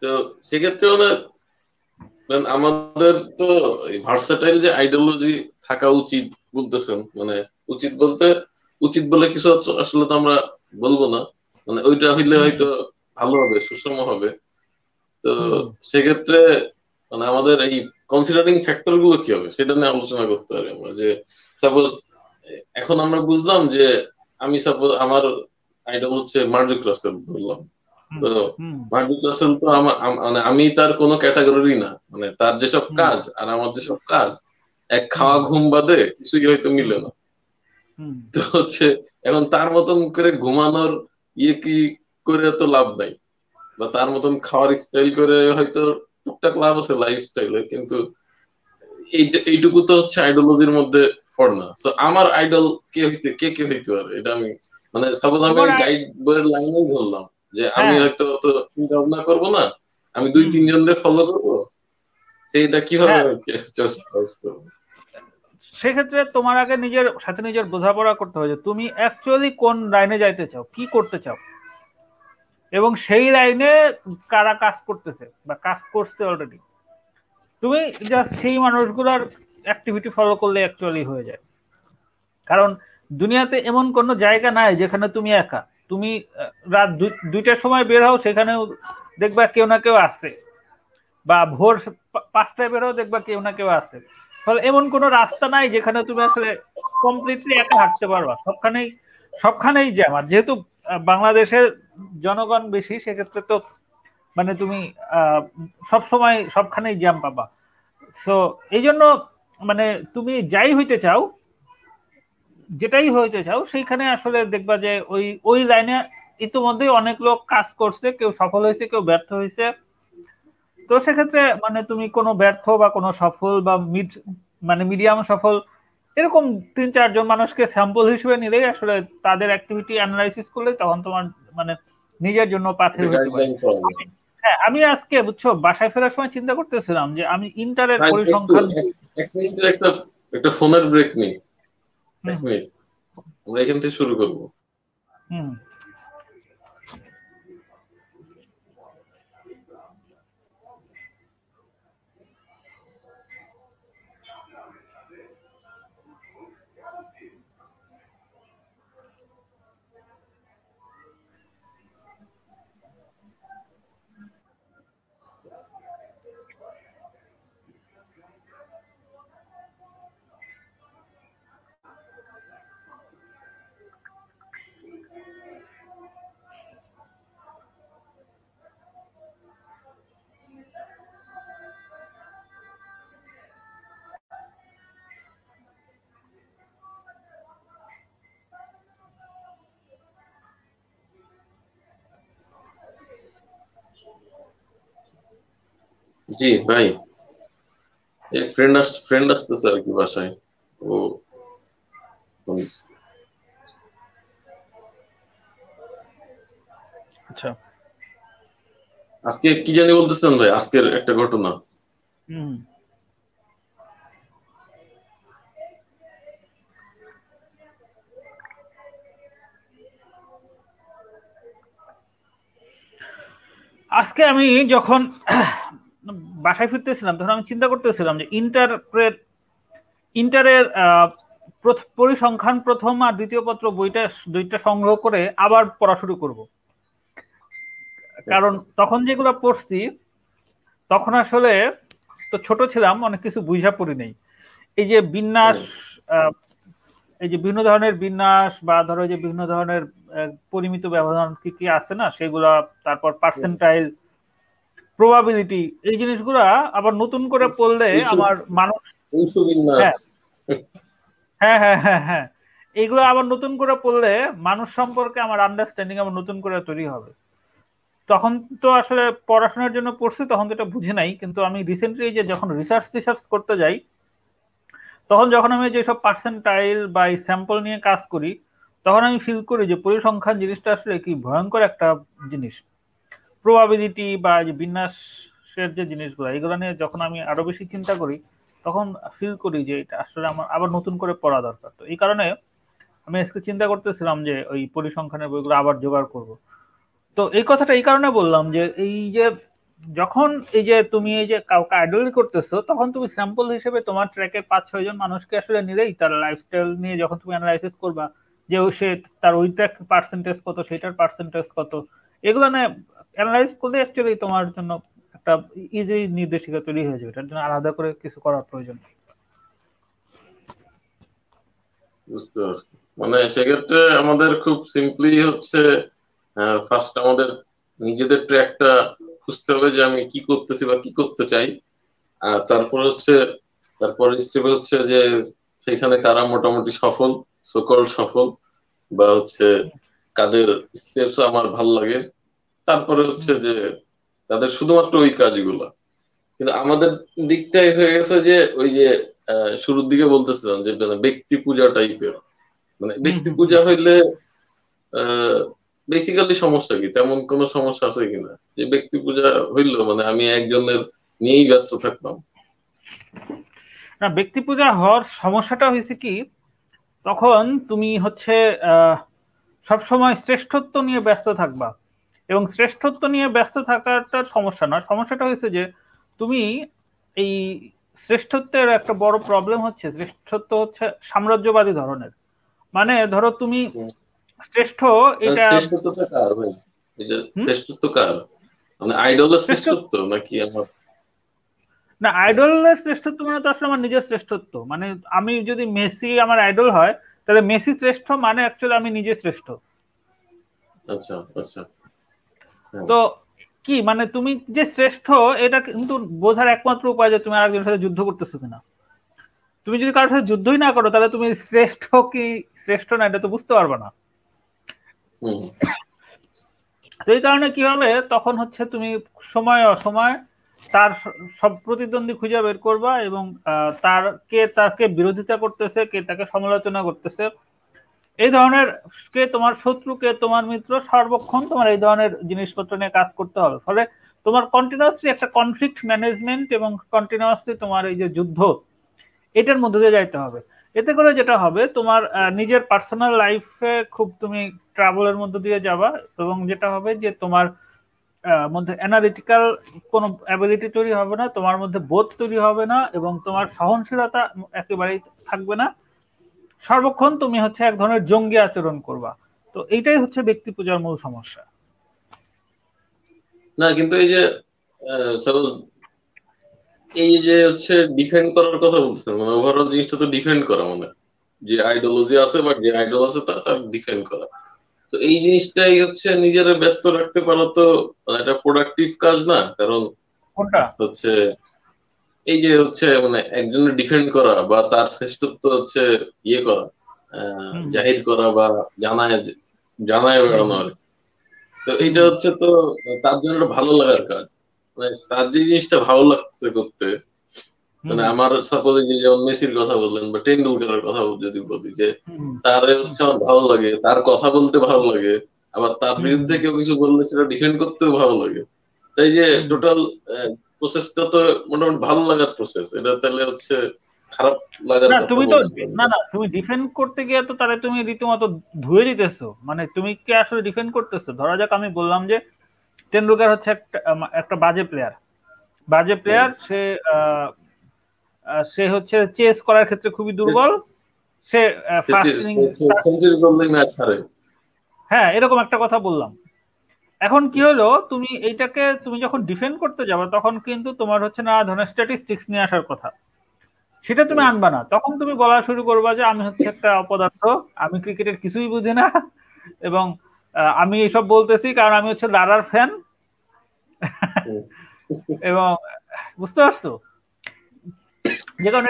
তো সেক্ষেত্রে মানে আমাদের তো ভার্সাটাইল যে আইডিওলজি থাকা উচিত বলতেছেন মানে উচিত বলতে উচিত বলে কিছু আসলে তো আমরা বলব না। মানে ওইটা হইলে হয়তো ভালো হবে সুষম হবে। তো সেক্ষেত্রে মানে আমাদের এই কনসিডারিং ফ্যাক্টরগুলো কি হবে? সেটা নিয়ে আলোচনা করতে পারি আমরা যে সাপোজ এখন আমরা বুঝলাম যে আমি সাপোজ আমার আইডল হচ্ছে মার্জুক রাসেল ধরলাম। তো মার্জুক রাসেল তো মানে আমি তার কোনো ক্যাটাগরি না। মানে তার যেসব কাজ আর আমার যেসব কাজ এক খাওয়া ঘুম বাদে কিছুই হয়তো মিলে না। তো হচ্ছে এখন তার মতন করে ঘুমানোর ইয়ে কি করে তো লাভ নাই। বা তার মতন খাওয়ার স্টাইল করে হয়তো টুকটাক লাভ আছে লাইফ স্টাইলে কিন্তু এইটুকু তো হচ্ছে আইডিওলজির মধ্যে পড়ে না। তো আমার আইডল কে হইতে কে কে হইতে পারে? এটা আমি মানে সাপোজ আমি গাইড বইয়ের লাইনেই ধরলাম যে আমি হ্যাঁ। হয়তো অত চিন্তা ভাবনা করব না আমি দুই তিনজনের ফলো করব। সেইটা কীভাবে চয়েস হ্যাঁ। করব? সেক্ষেত্রে তোমার আগে নিজের সাথে নিজের বোঝাপড়া করতে হবে তুমি অ্যাকচুয়ালি কোন লাইনে যাইতে চাও, কি করতে চাও? এবং সেই লাইনে কারা কাজ করতেছে বা কাজ করছে অলরেডি তুমি জাস্ট সেই মানুষগুলোর অ্যাক্টিভিটি ফলো করলে অ্যাকচুয়ালি হয়ে যায়। কারণ দুনিয়াতে এমন কোনো জায়গা নাই যেখানে তুমি একা। তুমি রাত দুইটার সময় বের হও, সেখানেও দেখবা কেউ না কেউ আসে বা ভোর পাঁচটায় বের হও, দেখবা কেউ না কেউ আসে ফলে এমন কোনো রাস্তা নাই যেখানে তুমি আসলে কমপ্লিটলি একা হাঁটতে পারবা। সবখানেই সবখানেই জ্যাম। আর যেহেতু বাংলাদেশের জনগণ বেশি, সেক্ষেত্রে তো মানে তুমি সব সময় সবখানেই জ্যাম পাবা। সো এই জন্য মানে তুমি যাই হইতে চাও, যেটাই হইতে চাও, সেইখানে আসলে দেখবা যে ওই ওই লাইনে ইতিমধ্যেই অনেক লোক কাজ করছে, কেউ সফল হয়েছে, কেউ ব্যর্থ হয়েছে। তো সেক্ষেত্রে মানে তুমি কোনো ব্যর্থ বা কোনো সফল বা মিড মানে মিডিয়াম সফল এরকম তিন চারজন মানুষকে স্যাম্পল হিসেবে নিলেই আসলে তাদের অ্যাক্টিভিটি অ্যানালাইসিস করলে তখন তোমার মানে নিজের জন্য পাথে হতে পারে। হ্যাঁ আমি আজকে বুঝছ বাসায় ফেরার সময় চিন্তা করতেছিলাম যে আমি ইন্টারের পরিসংখ্যান একটা একটা ফোনের ব্রেক নেই। আমরা এখান থেকে শুরু করব। হুম। জি ভাই। ফ্রেন্ড আস ফ্রেন্ড আসতেছে আর কি বাসায়। ও আচ্ছা। আজকে কি জানি বলতেছেন ভাই আজকের একটা ঘটনা। হুম। আজকে আমি যখন বাসায় ফিরতেছিলাম তখন আমি চিন্তা করতেছিলাম যে ইন্টারের ইন্টারের পরিসংখ্যান প্রথম আর দ্বিতীয় পত্র বইটা দুইটা সংগ্রহ করে আবার পড়া শুরু করব। কারণ তখন যেগুলো পড়ছি তখন আসলে তো ছোট ছিলাম অনেক কিছু বুঝা পড়ি নেই। এই যে বিন্যাস এই যে বিভিন্ন ধরনের বিন্যাস বা ধরো যে বিভিন্ন ধরনের পরিমিত ব্যবধান কি কি আছে না সেগুলা তারপর পার্সেন্টাইল প্রবাবিলিটি এই জিনিসগুলা আবার নতুন করে পড়লে আমার মানুষ হ্যাঁ।, হ্যাঁ হ্যাঁ হ্যাঁ হ্যাঁ। এইগুলো আবার নতুন করে পড়লে মানুষ সম্পর্কে আমার আন্ডারস্ট্যান্ডিং আবার নতুন করে তৈরি হবে। তখন তো আসলে পড়াশোনার জন্য পড়ছি তখন তো এটা বুঝে নাই কিন্তু আমি রিসেন্টলি যে যখন রিসার্চ টিসার্চ করতে যাই তখন যখন আমি যেসব পার্সেন্টাইল বা এই স্যাম্পল নিয়ে কাজ করি তখন আমি ফিল করি যে পরিসংখ্যান জিনিসটা আসলে কি ভয়ঙ্কর একটা জিনিস। প্রবাবিলিটি বা বিন্যাসের যে জিনিসগুলো, এগুলো নিয়ে যখন আমি আরও বেশি চিন্তা করি, তখন ফিল করি যে এটা আসলে আমার আবার নতুন করে পড়া দরকার। তো এই কারণে আমি আজকে চিন্তা করতেছিলাম যে ওই পরিসংখ্যানের বইগুলো আবার জোগাড় করব। তো এই কথাটা এই কারণে বললাম যে এই যে যখন এই যে তুমি এই যে কাউকে আইডল করতেছো, তখন তুমি স্যাম্পল হিসেবে তোমার ট্র্যাকের পাঁচ ছয় জন মানুষকে আসলে নিলেই তার লাইফস্টাইল নিয়ে যখন তুমি অ্যানালাইসিস করবা যে সে তার ওইটা পার্সেন্টেজ কত, সেটার পার্সেন্টেজ কত এগুলো না অ্যানালাইজ করলে অ্যাকচুয়ালি তোমার জন্য একটা ইজি নির্দেশিকা তৈরি হয়ে যাবে। এটার জন্য আলাদা করে কিছু করার প্রয়োজন বুঝতে পারছি। মানে সেক্ষেত্রে আমাদের খুব সিম্পলি হচ্ছে ফার্স্ট আমাদের নিজেদের ট্র্যাকটা বুঝতে হবে যে আমি কি করতেছি বা কি করতে চাই। আর তারপর হচ্ছে, তারপর স্টেপে হচ্ছে যে সেখানে কারা মোটামুটি সফল সকল সফল, বা হচ্ছে কাদের স্টেপস আমার ভালো লাগে তারপরে হচ্ছে যে তাদের শুধুমাত্র ওই কাজগুলো। কিন্তু আমাদের দিকটাই হয়ে গেছে যে ওই যে শুরুর দিকে বলতেছিলাম যে মানে ব্যক্তি পূজা টাইপের মানে ব্যক্তি পূজা হইলে বেসিক্যালি সমস্যা কি? তেমন কোন সমস্যা আছে কিনা? যে ব্যক্তি পূজা হইল মানে আমি একজনের নিয়েই ব্যস্ত থাকতাম। না ব্যক্তি পূজা হওয়ার সমস্যাটা হয়েছে কি? তখন তুমি হচ্ছে সবসময় শ্রেষ্ঠত্ব নিয়ে ব্যস্ত থাকবা। এবং শ্রেষ্ঠত্ব নিয়ে ব্যস্ত থাকাটা সমস্যা নয়। সমস্যাটা হয়েছে যে তুমি এই শ্রেষ্ঠত্বের একটা বড় প্রবলেম হচ্ছে শ্রেষ্ঠত্ব হচ্ছে সাম্রাজ্যবাদী ধরনের। মানে ধরো তুমি শ্রেষ্ঠ এটা শ্রেষ্ঠত্ব কার? মানে আইডলের শ্রেষ্ঠত্ব নাকি আমার না আইডলের শ্রেষ্ঠত্ব মানে তো আসলে আমার নিজের শ্রেষ্ঠত্ব। মানে আমি যদি মেসি আমার আইডল হয় তাহলে মেসি শ্রেষ্ঠ মানে অ্যাকচুয়ালি আমি নিজে শ্রেষ্ঠ। আচ্ছা আচ্ছা। হ্যাঁ। তো কি মানে তুমি যে শ্রেষ্ঠ এটা কিন্তু বোঝার একমাত্র উপায় যে তুমি আরেকজনের সাথে যুদ্ধ করতেছো কিনা। তুমি যদি কারোর সাথে যুদ্ধই না করো তাহলে তুমি শ্রেষ্ঠ কি শ্রেষ্ঠ না এটা তো বুঝতে পারবে না। তো এই কারণে কি হবে তখন হচ্ছে তুমি সময় অসময় তার সব প্রতিদ্বন্দ্বী খুঁজে বের করবা এবং তার, কে তাকে বিরোধিতা করতেছে, কে তাকে সমালোচনা করতেছে। এই ধরনের কে তোমার শত্রু, কে তোমার মিত্র, সর্বক্ষণ তোমার এই ধরনের জিনিসপত্র নিয়ে কাজ করতে হবে। ফলে তোমার কন্টিনিউয়াসলি একটা কনফ্লিক্ট ম্যানেজমেন্ট এবং কন্টিনিউয়াসলি তোমার এই যে যুদ্ধ, এটার মধ্যে দিয়ে যাইতে হবে। এতে করে যেটা হবে, তোমার নিজের পার্সোনাল লাইফে খুব তুমি ট্রাভেলের মধ্যে দিয়ে যাবা এবং যেটা হবে যে তোমার মধ্যে অ্যানালিটিক্যাল কোনো অ্যাবিলিটি তৈরি হবে না, তোমার মধ্যে বোধ তৈরি হবে না এবং তোমার সহনশীলতা একেবারেই থাকবে না। সর্বক্ষণ তুমি হচ্ছে এক ধরনের জঙ্গি আচরণ করবা। তো এইটাই হচ্ছে ব্যক্তি পূজার মূল সমস্যা। না, কিন্তু এই যে এই যে হচ্ছে ডিফেন্ড করার কথা বলছেন মানে ওভারঅল জিনিসটা তো ডিফেন্ড করা মানে। যে আইডিওলজি আছে বা যে আইডল আছে তা তার ডিফেন্ড করা। তো এই জিনিসটাই হচ্ছে নিজের ব্যস্ত রাখতে পারো তো মানে একটা প্রোডাক্টিভ কাজ না কারণ হচ্ছে এই যে হচ্ছে মানে একজনের ডিফেন্ড করা বা তার শ্রেষ্ঠত্ব হচ্ছে ইয়ে করা জাহির করা বা জানায় জানায় বেড়ানো আর তো এইটা হচ্ছে তো তার জন্য ভালো লাগার কাজ। মানে তার যে জিনিসটা ভালো লাগছে করতে মানে আমার সাপোজ যে যেমন মেসির কথা বললেন বা টেন্ডুলকারের কথা যদি বলি যে তার হচ্ছে আমার ভালো লাগে তার কথা বলতে ভালো লাগে আবার তার বিরুদ্ধে কেউ কিছু বললে সেটা ডিফেন্ড করতেও ভালো লাগে। তাই যে টোটাল প্রসেসটা তো মোটামুটি ভালো লাগার প্রসেস এটা তাহলে হচ্ছে খারাপ লাগার না তুমি তো না না তুমি ডিফেন্ড করতে গিয়ে তো তাহলে তুমি রীতিমতো ধুয়ে দিতেছো। মানে তুমি কি আসলে ডিফেন্ড করতেছো? ধরা যাক আমি বললাম যে টেন্ডুলকার হচ্ছে একটা একটা বাজে প্লেয়ার বাজে প্লেয়ার সে সে হচ্ছে চেস করার ক্ষেত্রে খুবই দুর্বল। সে হ্যাঁ এরকম একটা কথা বললাম। এখন কি হলো তুমি এইটাকে তুমি যখন ডিফেন্ড করতে যাবে তখন কিন্তু তোমার হচ্ছে না ধরনের স্ট্যাটিস্টিক্স নিয়ে আসার কথা। সেটা তুমি আনবা না। তখন তুমি বলা শুরু করবা যে আমি হচ্ছে একটা অপদার্থ আমি ক্রিকেটের কিছুই বুঝি না। এবং আমি এসব বলতেছি কারণ আমি হচ্ছে লারার ফ্যান এবং বুঝতে পারছ? যে কারণে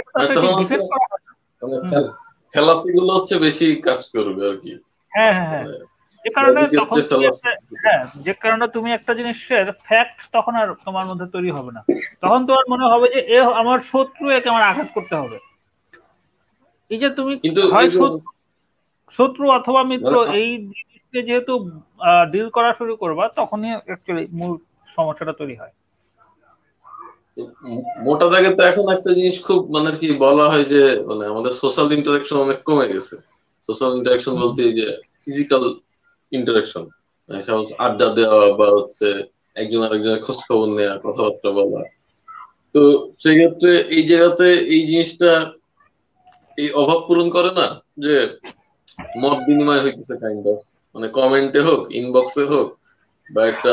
ফেলাসিগুলো হচ্ছে বেশি কাজ করবে আর কি। হ্যাঁ হ্যাঁ হ্যাঁ। মানে যে কারণে তখন হ্যাঁ যে কারণে তুমি একটা জিনিসের ফ্যাক্ট তখন আর তোমার মধ্যে তৈরি হবে না। তখন তোমার মনে হবে যে এ আমার শত্রু একে আমার আঘাত করতে হবে। এই যে তুমি শত্রু অথবা মিত্র মানে এই জিনিসকে যেহেতু ডিল করা শুরু করবা তখনই অ্যাকচুয়ালি মূল সমস্যাটা তৈরি হয়। মোটা দাগে তো এখন একটা জিনিস খুব মানে কি বলা হয় যে মানে আমাদের সোশ্যাল ইন্টারাকশন অনেক কমে গেছে। সোশ্যাল ইন্টারাকশন বলতে যে ফিজিক্যাল ইন্টারাকশন আড্ডা দেওয়া বা হচ্ছে একজন আরেকজনের খোঁজ খবর নেওয়া কথাবার্তা বলা। তো সেক্ষেত্রে এই জায়গাতে এই জিনিসটা এই অভাব পূরণ করে না যে মত বিনিময় হইতেছে কাইন্ড অফ মানে কমেন্টে হোক ইনবক্সে হোক বা একটা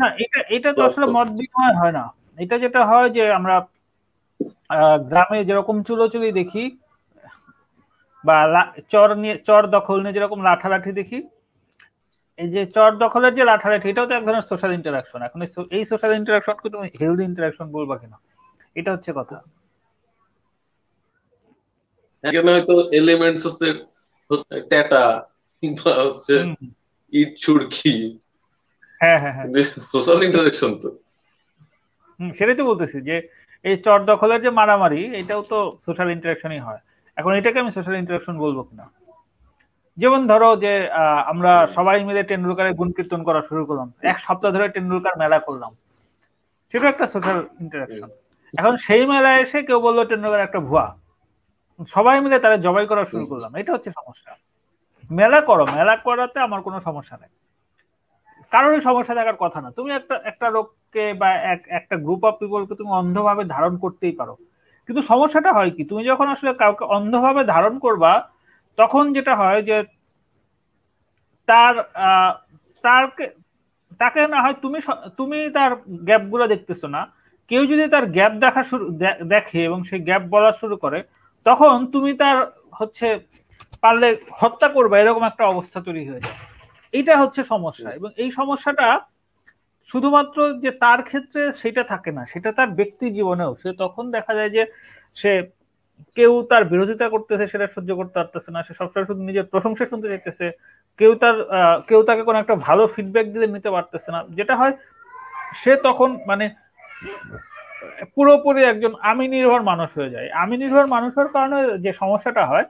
না এটা এটা তো আসলে মত বিনিময় হয় না। এটা যেটা হয় যে আমরা গ্রামে যেরকম চুলোচুলি দেখি বা চর নিয়ে চর দখল নিয়ে যেরকম লাঠালাঠি দেখি এই যে চর দখলের যে লাঠালাঠি এটাও তো এক ধরনের সোশ্যাল ইন্টারাকশন এখন এই সোশ্যাল ইন্টারাকশনকে তুমি হেলদি ইন্টারাকশন বলবা কিনা? এটা হচ্ছে কথা। এখানে হয়তো এলিমেন্টস হচ্ছে ট্যাটা বা হচ্ছে ইট ছুড়কি হ্যাঁ হ্যাঁ হ্যাঁ। সোশ্যাল ইন্টারাকশন তো। সেটাই তো বলতেছি যে এই চর দখলের যে মারামারি, এটাও তো সোশ্যাল ইন্টারাকশনই হয়। এখন এটাকে আমি সোশ্যাল ইন্টারাকশন বলব কিনা? যেমন ধরো যে আমরা সবাই মিলে টেন্ডুলকারের গুণ কীর্তন করা শুরু করলাম। এক সপ্তাহ ধরে টেন্ডুলকার মেলা করলাম। সেটা একটা সোশ্যাল ইন্টারাকশন এখন সেই মেলায় এসে কেউ বলল টেন্ডুলকার একটা ভুয়া। সবাই মিলে তারা জবাই করা শুরু করলাম। এটা হচ্ছে সমস্যা। মেলা করো, মেলা করাতে আমার কোনো সমস্যা নেই। কারোরই সমস্যা থাকার কথা না। তুমি একটা একটা লোককে বা একটা গ্রুপ অফ পিপলকে তুমি অন্ধভাবে ধারণ করতেই পারো। কিন্তু সমস্যাটা হয় কি? তুমি যখন আসলে কাউকে অন্ধভাবে ধারণ করবা তখন যেটা হয় যে তার তারকে তাকে না হয় তুমি তুমি তার গ্যাপগুলো দেখতেছো না। কেউ যদি তার গ্যাপ দেখা শুরু দেখে এবং সেই গ্যাপ বলা শুরু করে তখন তুমি তার হচ্ছে পারলে হত্যা করবে এরকম একটা অবস্থা তৈরি হয়ে যায়। এটা হচ্ছে সমস্যা। এবং এই সমস্যাটা শুধুমাত্র যে তার ক্ষেত্রে সেটা থাকে না, সেটা তার ব্যক্তি জীবনেও। সে তখন দেখা যায় যে সে কেউ তার বিরোধিতা করতেছে, সেটা সহ্য করতে পারতেছে না, সে সবসময় শুধু নিজের প্রশংসা শুনতে চাইতেছে, কেউ তার কেউ তাকে কোনো একটা ভালো ফিডব্যাক দিলে নিতে পারতেছে না। যেটা হয়, সে তখন মানে পুরোপুরি একজন আমি নির্ভর মানুষ হয়ে যায়। আমি নির্ভর মানুষ হওয়ার কারণে যে সমস্যাটা হয়,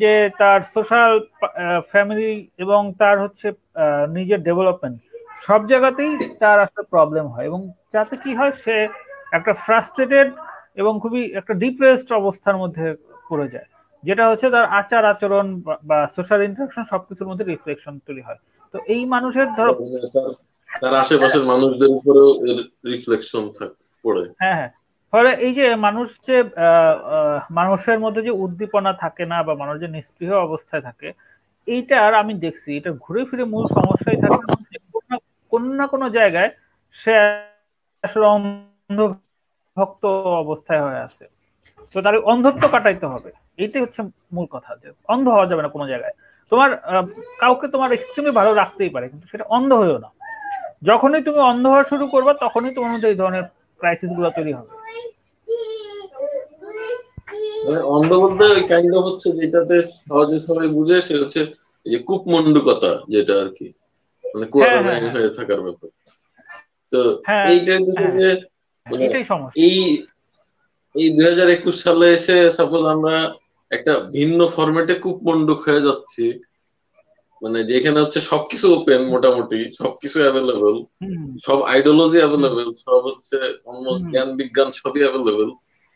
যে তার সোশ্যাল ফ্যামিলি এবং তার হচ্ছে নিজের ডেভেলপমেন্ট সব জায়গাতেই তার আসলে প্রবলেম হয় এবং যাতে কি হয় সে একটা ফ্রাস্ট্রেটেড এবং খুবই একটা ডিপ্রেসড অবস্থার মধ্যে পড়ে যায়। যেটা হচ্ছে তার আচার আচরণ বা সোশ্যাল ইন্টারাকশন সবকিছুর মধ্যে রিফ্লেকশন তৈরি হয়। তো এই মানুষের ধরো তার আশেপাশের মানুষদের উপরেও রিফ্লেকশন পড়ে। হ্যাঁ হ্যাঁ। ফলে এই যে মানুষ যে মানুষের মধ্যে যে উদ্দীপনা থাকে না বা মানুষ যে নিষ্পৃহ অবস্থায় থাকে এইটার আমি দেখছি এটা ঘুরে ফিরে মূল সমস্যাই থাকে কোন না কোনো জায়গায় সে আসলে অন্ধ ভক্ত অবস্থায় হয়ে আছে। তো তার অন্ধত্ব কাটাইতে হবে। এইটাই হচ্ছে মূল কথা যে অন্ধ হওয়া যাবে না কোনো জায়গায়। তোমার কাউকে তোমার এক্সট্রিমলি ভালো রাখতেই পারে, কিন্তু সেটা অন্ধ হয়েও না। যখনই তুমি অন্ধ হওয়া শুরু করবে, তখনই তোমার মধ্যে এই ধরনের ক্রাইসিসগুলো তৈরি হবে। মানে অন্ধ বলতে ওই কাইন্ড হচ্ছে যেটাতে সহজে সবাই বুঝে সে হচ্ছে যে কূপমন্ডুকতা যেটা আর কি। মানে কুয়ারা হ্যাঁ, হ্যাঁ, হয়ে থাকার ব্যাপার। তো হ্যাঁ, এইটা যে মানে এই এই দুই হাজার একুশ সালে এসে সাপোজ আমরা একটা ভিন্ন ফরম্যাটে কূপমন্ডুক হয়ে যাচ্ছি। মানে যেখানে হচ্ছে সবকিছু ওপেন মোটামুটি সবকিছু অ্যাভেলেবল সব আইডিওলজি অ্যাভেলেবল সব হচ্ছে অলমোস্ট জ্ঞান বিজ্ঞান সবই অ্যাভেলেবল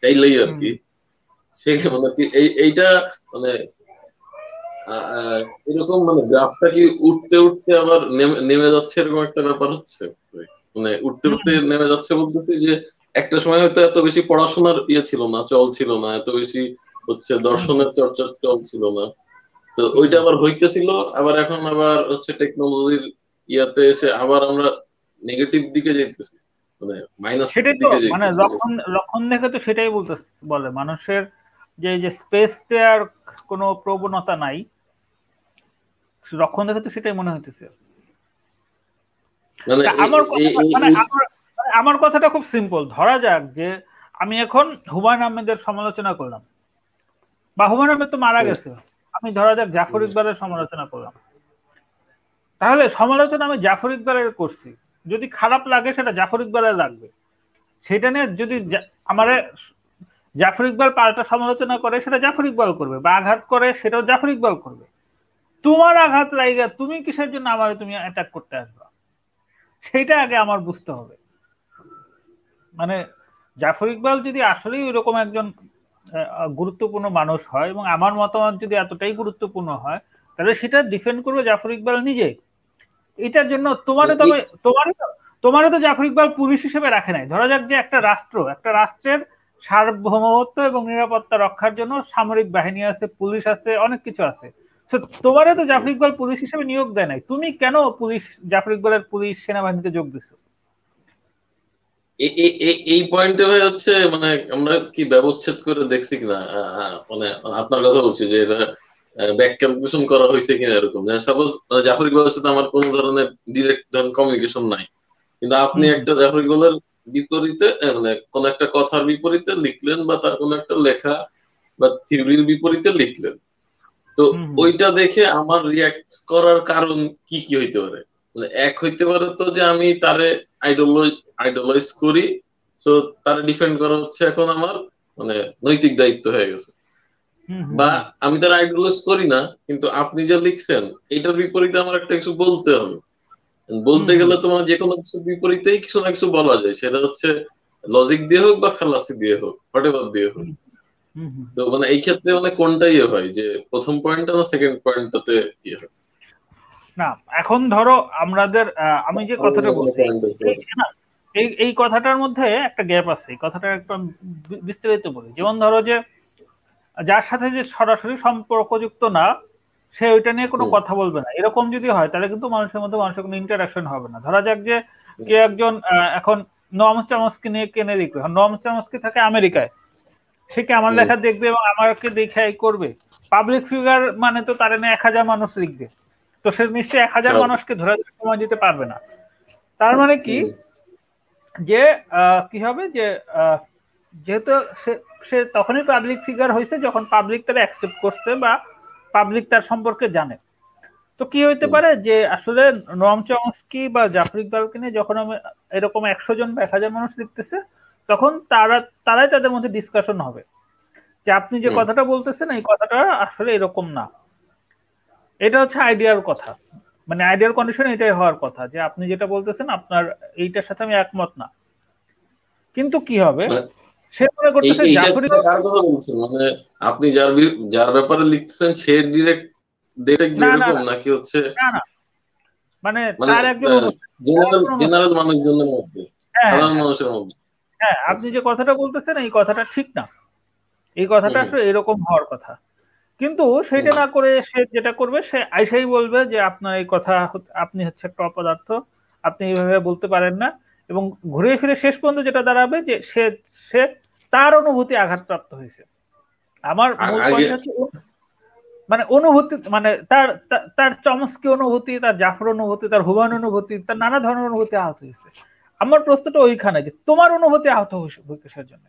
চাইলেই আর কি। সেই মানে এইটা মানে এরকম মানে গ্রাফটা কি উঠতে উঠতে আবার নেমে যাচ্ছে এরকম একটা ব্যাপার হচ্ছে? মানে উঠতে উঠতে নেমে যাচ্ছে বলতেছি যে একটা সময় হয়তো এত বেশি পড়াশোনার ইয়ে ছিল না চল ছিল না এত বেশি হচ্ছে দর্শনের চর্চার চল ছিল না। তো ওইটা আবার হইতেছিল আবার এখন আবার হচ্ছে টেকনোলজির ইয়াতে এসে আবার আমরা নেগেটিভ দিকে যাইতেছি। মানে মাইনাস সেটাই তো মানে লক্ষণ লক্ষণ দেখে তো সেটাই বলতে বলে মানুষের যে যে স্পেস দেওয়ার কোনো প্রবণতা নাই লক্ষণ দেখে তো সেটাই মনে হইতেছে। আমার আমার কথাটা খুব সিম্পল ধরা যাক যে আমি এখন হুমায়ুন আহমেদের সমালোচনা করলাম। বা হুমায়ুন আহমেদ তো মারা গেছে। আমি ধরা যাক জাফর ইকবালের সমালোচনা করলাম। তাহলে সমালোচনা আমি জাফর ইকবালের করছি। যদি খারাপ লাগে সেটা জাফর ইকবালের লাগবে। সেটা নিয়ে যদি আমার জাফর ইকবাল পাল্টা সমালোচনা করে সেটা জাফর ইকবাল করবে। বা আঘাত করে সেটাও জাফর ইকবাল করবে। তোমার আঘাত লাগে তুমি কিসের জন্য আমার তুমি অ্যাটাক করতে আসবা? সেইটা আগে আমার বুঝতে হবে। মানে জাফর ইকবাল যদি আসলেই ওইরকম একজন গুরুত্বপূর্ণ মানুষ হয় এবং আমার মতামত যদি এতটাই গুরুত্বপূর্ণ হয়, তাহলে সেটা ডিফেন্ড করবে জাফর ইকবাল নিজে। এটার জন্য তোমারও তবে তোমারও তোমারও তো জাফর ইকবাল পুলিশ হিসেবে রাখে নাই। ধরা যাক যে একটা রাষ্ট্র, একটা রাষ্ট্রের সার্বভৌমত্ব এবং নিরাপত্তা রক্ষার জন্য সামরিক বাহিনী আছে, পুলিশ আছে, অনেক কিছু আছে। তোমারও তো জাফর ইকবাল পুলিশ হিসেবে নিয়োগ দেয় নাই। তুমি কেন পুলিশ জাফর ইকবালের পুলিশ সেনাবাহিনীতে যোগ দিছো? এই পয়েন্টে ভাই হচ্ছে মানে আমরা কি ব্যবচ্ছেদ করে দেখছি কিনা? মানে আপনার কথা বলছি যে এটা ব্যাক ক্যালকুলেশন করা হয়েছে কিনা এরকম। সাপোজ জাফর ইকবালের সাথে আমার কোন ধরনের ডিরেক্ট কমিউনিকেশন নাই। কিন্তু আপনি একটা জাফর ইকবালের বিপরীতে মানে কোন একটা কথার বিপরীতে লিখলেন বা তার কোন একটা লেখা বা থিওরির বিপরীতে লিখলেন। তো ওইটা দেখে আমার রিয়াক্ট করার কারণ কি কি হইতে পারে? মানে এক হইতে পারে তো যে আমি তারে আইডোলাইজ করি তো তার ডিফেন্ড করা হচ্ছে এখন আমার মানে নৈতিক দায়িত্ব হয়ে গেছে। বা আমি তার আইডোলাইজ করি না কিন্তু আপনি যা লিখছেন এটার বিপরীতে আমার একটা কিছু বলতে হবে। বলতে গেলে তোমার যে কোনো কিছু বিপরীতেই কিছু না কিছু বলা যায়। সেটা হচ্ছে লজিক দিয়ে হোক বা ফেলাসি দিয়ে হোক হোয়াট দিয়ে হোক। তো মানে এই ক্ষেত্রে মানে কোনটা ইয়ে হয়? যে প্রথম পয়েন্টটা না সেকেন্ড পয়েন্টটাতে ইয়ে হয়? না এখন ধরো আমাদের আমি যে কথাটা বলছি এই এই কথাটার মধ্যে একটা গ্যাপ আছে। এই কথাটা একটু বিস্তারিত বলি। যেমন ধরো যে যার সাথে যে সরাসরি সম্পর্কযুক্ত না সে ওইটা নিয়ে কোনো কথা বলবে না। এরকম যদি হয় তাহলে কিন্তু মানুষের মধ্যে মানুষের কোনো ইন্টারাকশন হবে না। ধরা যাক যে কে একজন এখন নম চামসকে নিয়ে কেনে দেখবে। নম চামসকি থাকে আমেরিকায়। সে কি আমার লেখা দেখবে এবং আমাকে দেখে করবে? পাবলিক ফিগার মানে তো তার এক হাজার মানুষ লিখবে। তো সে নিশ্চয়ই এক হাজার মানুষকে ধরে সময় দিতে পারবে না। তার মানে কি? যে কি হবে যে যেহেতু সে সে তখনই পাবলিক ফিগার হয়েছে যখন পাবলিক তারা অ্যাকসেপ্ট করছে বা পাবলিক তার সম্পর্কে জানে। তো কি হইতে পারে যে আসলে নম চমস্কি বা জাফরিক বালকে নিয়ে যখন আমি এরকম একশো জন বা এক হাজার মানুষ লিখতেছে তখন তারা তারাই তাদের মধ্যে ডিসকাশন হবে। যে আপনি যে কথাটা বলতেছেন এই কথাটা আসলে এরকম না। এটা হচ্ছে আইডিয়ার কথা। মানে আইডিয়াল কন্ডিশন এটাই হওয়ার কথা যে আপনি যেটা বলতেছেন আপনার এইটার সাথে আমি একমত না। কিন্তু কি হবে? মানে সে মনে করতেছে জাফরি মানে আপনি যার যার ব্যাপারে লিখতেছেন সে ডিরেক্ট ডিরেক্ট এরকম নাকি হচ্ছে? না না। মানে, মানে তার একজন জেনারেল জেনারেল মানুষজনের মধ্যে হ্যাঁ, সাধারণ হ্যাঁ। মানুষের মধ্যে। হ্যাঁ আপনি যে কথাটা বলতেছেন এই কথাটা ঠিক না। এই কথাটা আসলে এরকম হওয়ার কথা। কিন্তু সেটা না করে সে যেটা করবে সে আইসাই বলবে যে আপনার এই কথা আপনি হচ্ছে একটা অপদার্থ। আপনি এইভাবে বলতে পারেন না। এবং ঘুরে ফিরে শেষ পর্যন্ত যেটা দাঁড়াবে যে সে সে তার অনুভূতি আঘাতপ্রাপ্ত হয়েছে। আমার মূল পয়েন্ট হচ্ছে মানে অনুভূতি মানে তার তার চমস্কি অনুভূতি তার জাফর অনুভূতি তার হুমান অনুভূতি তার নানা ধরনের অনুভূতি আহত হয়েছে। আমার প্রশ্নটা ওইখানে যে তোমার অনুভূতি আহত হয়েছে জন্য।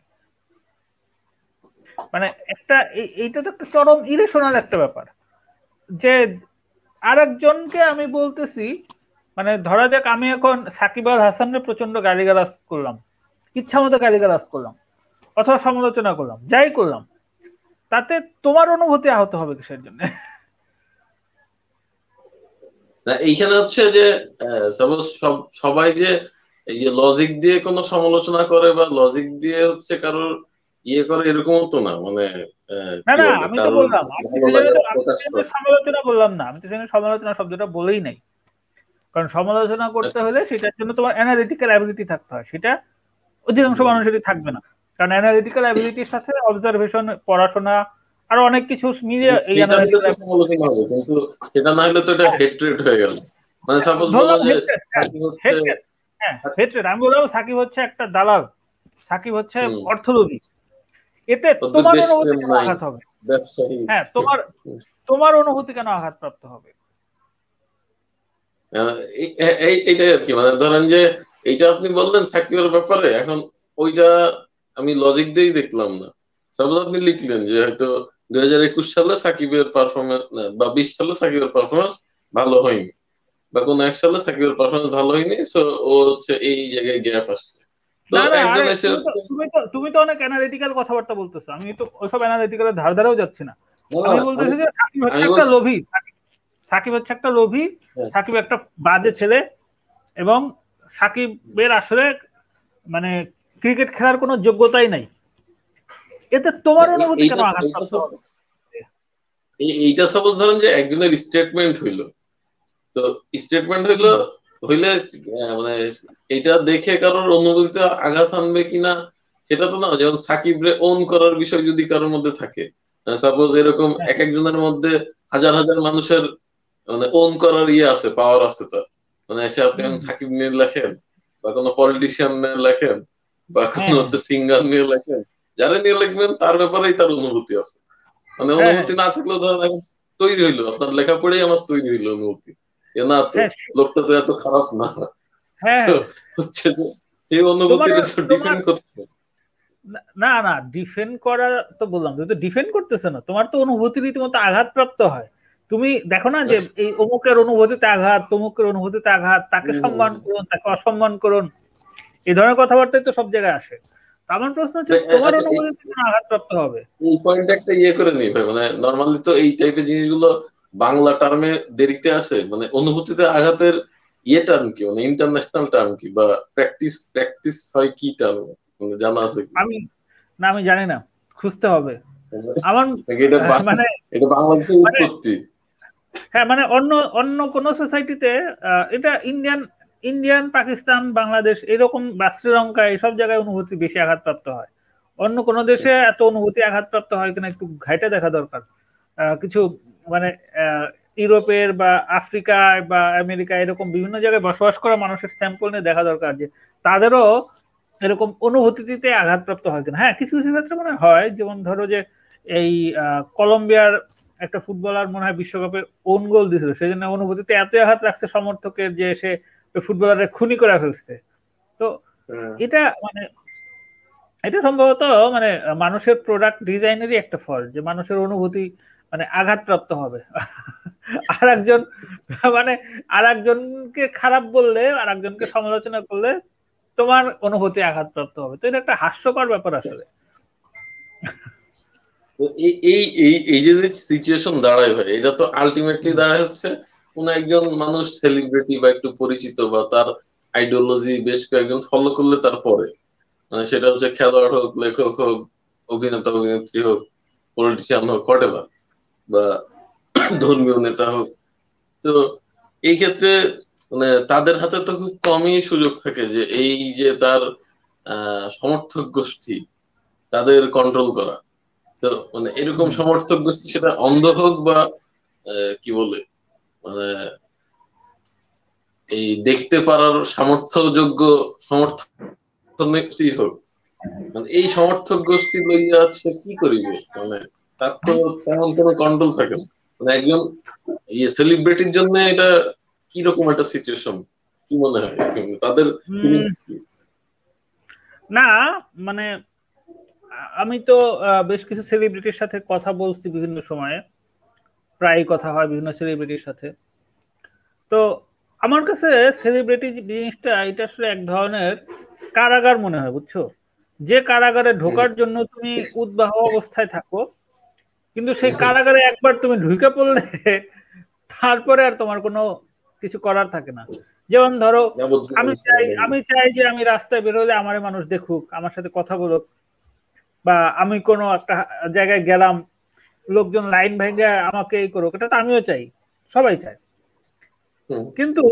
মানে একটা এইটা তো একটা চরম ইরেশনাল একটা ব্যাপার। যে আরেকজনকে আমি বলতেছি মানে ধরা যাক আমি এখন সাকিব আল হাসানের প্রচণ্ড গালিগালাজ করলাম ইচ্ছা মতো গালিগালাজ করলাম, অথবা সমালোচনা করলাম, যাই করলাম, তাতে তোমার অনুভূতি আহত হবে কিসের জন্য? এইখানে হচ্ছে যে সবাই যে এই যে লজিক দিয়ে কোনো সমালোচনা করে বা লজিক দিয়ে হচ্ছে কারোর ইয়ে করে এরকম তো না মানে না না আমি তো বললাম সমালোচনা বললাম না আমি তো সমালোচনা শব্দটা বলেই নাই। কারণ সমালোচনা করতে হলে সেটার জন্য তোমার অ্যানালিটিক্যাল অ্যাবিলিটি থাকতে হয় সেটা অধিকাংশ মানুষেরই থাকবে না। কারণ অ্যানালিটিক্যাল অ্যাবিলিটির সাথে অবজারভেশন পড়াশোনা আর অনেক কিছু মিলিয়ে এই কিন্তু সেটা না হলে তো এটা হেট্রেড হয়ে গেল। মানে সাপোজ বলো যে হ্যাঁ হেট্রেড আমি বললাম সাকিব হচ্ছে একটা দালাল। সাকিব হচ্ছে অর্থলোভী এতে তোমার অনুভূতি কেন আঘাত হবে? হ্যাঁ তোমার তোমার অনুভূতি কেন আঘাতপ্রাপ্ত হবে? এইটাই আর কি মানে ধরেন যে এইটা আপনি বললেন সাকিবের ব্যাপারে এখন ওইটা আমি লজিক দিয়েই দেখলাম না। সাপোজ আপনি লিখলেন যে হয়তো দুই হাজার একুশ সালে সাকিবের পারফরমেন্স বা বিশ সালে সাকিবের পারফরমেন্স ভালো হয়নি। বা কোন এক সালে সাকিবের পারফরমেন্স ভালো হয়নি সো ও হচ্ছে এই জায়গায় গ্যাপ আসছে। তুমি তো অনেক অ্যানালিটিক্যাল কথাবার্তা বলতেছো। আমি তো ওইসব অ্যানালিটিক্যাল ধার ধারেও যাচ্ছি না। আমি বলতেছি যে সাকিব হচ্ছে একটা লোভী। সাকিব হচ্ছে একটা লোভী হ্যাঁ। সাকিব একটা বাজে ছেলে এবং সাকিবের আসলে মানে ক্রিকেট খেলার কোনো যোগ্যতাই নাই। এতে তোমার অনুভূতি কেন আঘাত এইটা সাপোজ ধরেন যে একজনের স্টেটমেন্ট হইল। তো স্টেটমেন্ট হইল হইলে মানে এটা দেখে কারোর অনুভূতিতে আঘাত আনবে কিনা সেটা তো না যেমন সাকিব রে ওন করার বিষয় যদি কারোর মধ্যে থাকে সাপোজ এরকম হ্যাঁ। এক একজনের মধ্যে হাজার হাজার মানুষের মানে ওন করার ইয়ে আছে পাওয়ার আছে তার মানে এসে আপনি সাকিব নিয়ে লেখেন বা কোনো পলিটিশিয়ান নিয়ে লেখেন বা কোনো হ্যাঁ। হচ্ছে সিঙ্গার নিয়ে লেখেন যারা নিয়ে লিখবেন তার ব্যাপারেই তার অনুভূতি আছে মানে হ্যাঁ। অনুভূতি না থাকলেও ধরেন তৈরি হইল আপনার লেখা পড়েই আমার তৈরি হইল অনুভূতি না তো লোকটা তো এত খারাপ না। হচ্ছে যে সেই অনুভূতিটা ডিফেন্ড করতে না না ডিফেন্ড করা তো বললাম তুমি তো ডিফেন্ড করতেছে না। তোমার তো অনুভূতি রীতিমতো আঘাতপ্রাপ্ত হয়। তুমি দেখো না যে এই অমুকের অনুভূতিতে আঘাত তমুকের অনুভূতিতে আঘাত তাকে সম্মান করুন তাকে অসম্মান করুন। এই ধরনের কথাবার্তাই তো সব জায়গায় আসে। আমার প্রশ্ন হচ্ছে তোমার আচ্ছা, অনুভূতিতে আঘাতপ্রাপ্ত হবে? এই পয়েন্ট একটা ইয়ে করে ভাই মানে নর্মালি তো এই টাইপের জিনিসগুলো বাংলা টার্মে দেরিতে আসে? মানে অনুভূতিতে আঘাতের ইয়ে টার্ম কি? মানে ইন্টারন্যাশনাল টার্ম কি? বা প্র্যাকটিস প্র্যাকটিস হয় কি টার্ম মানে জানা আছে কি? আমি না আমি জানি না। খুঁজতে হবে। আমার মানে এটা বাংলাদেশের মানে উৎপত্তি? হ্যাঁ মানে অন্য অন্য কোন সোসাইটিতে এটা ইন্ডিয়ান ইন্ডিয়ান পাকিস্তান বাংলাদেশ এরকম বা শ্রীলঙ্কা এইসব জায়গায় অনুভূতি বেশি আঘাতপ্রাপ্ত হয়। অন্য কোন দেশে এত অনুভূতি আঘাতপ্রাপ্ত হয় কিনা একটু ঘাইটা দেখা দরকার। কিছু মানে ইউরোপের বা আফ্রিকায় বা আমেরিকা এরকম বিভিন্ন জায়গায় বসবাস করা মানুষের স্যাম্পল নিয়ে দেখা দরকার যে তাদেরও এরকম অনুভূতিতে আঘাতপ্রাপ্ত হয় কিনা হ্যাঁ কিছু কিছু ক্ষেত্রে মনে হয় যেমন ধরো যে এই কলম্বিয়ার একটা ফুটবলার মনে হয় বিশ্বকাপে ওন গোল দিছিল সেই জন্য অনুভূতিতে এত আঘাত রাখছে সমর্থকের যে সে ফুটবলারের খুনি করে ফেলছে তো হ্যাঁ। এটা মানে এটা সম্ভবত মানে মানুষের প্রোডাক্ট ডিজাইনেরই একটা ফল যে মানুষের অনুভূতি মানে আঘাতপ্রাপ্ত হবে। আর একজন মানে আর একজনকে খারাপ বললে আর একজনকে সমালোচনা করলে তোমার অনুভূতি আঘাতপ্রাপ্ত হবে। তো এটা একটা হাস্যকর ব্যাপার আসলে। এই এই এই যে সিচুয়েশন দাঁড়ায় ভাই, এটা তো আলটিমেটলি দাঁড়ায় হচ্ছে কোন একজন মানুষ সেলিব্রিটি বা একটু পরিচিত বা তার আইডিওলজি বেশ কয়েকজন ফলো করলে তার পরে। মানে সেটা হচ্ছে খেলোয়াড় হোক, লেখক হোক, অভিনেতা, অভিনেত্রী হোক পলিটিশিয়ান হোক হোয়াট বা ধর্মীয় নেতা হোক। তো এই ক্ষেত্রে মানে তাদের হাতে তো খুব কমই সুযোগ থাকে যে এই যে তার সমর্থক গোষ্ঠী তাদের কন্ট্রোল করা। তো মানে এরকম সমর্থক গোষ্ঠী সেটা অন্ধ হোক বা কি বলে? মানে এই দেখতে পারার সামর্থ্যযোগ্য সমর্থক হোক। মানে এই সমর্থক গোষ্ঠী লইয়া সে কি করিবে? মানে তার তো তেমন কোনো কন্ট্রোল থাকে না। মানে একজন ইয়ে সেলিব্রিটির জন্য এটা কি রকম একটা সিচুয়েশন কি মনে হয়? তাদের না মানে আমি তো বেশ কিছু সেলিব্রিটির সাথে কথা বলছি বিভিন্ন সময়ে। প্রায় কথা হয় বিভিন্ন সেলিব্রিটির সাথে। তো আমার কাছে সেলিব্রিটি জিনিসটা এটা আসলে এক ধরনের কারাগার মনে হয় বুঝছ? যে কারাগারে ঢোকার জন্য তুমি উদ্বাহ অবস্থায় থাকো কিন্তু সেই কারাগারে একবার তুমি ঢুকে পড়লে তারপরে আর তোমার কোনো কিছু করার থাকে না। যেমন ধরো আমি চাই আমি চাই যে আমি রাস্তায় বেরোলে আমার মানুষ দেখুক আমার সাথে কথা বলুক বা আমি কোনো একটা জায়গায় গেলাম লোকজন লাইন ভেঙে আমাকে এই করুক এটা তো আমিও চাই সবাই চায়। কিন্তু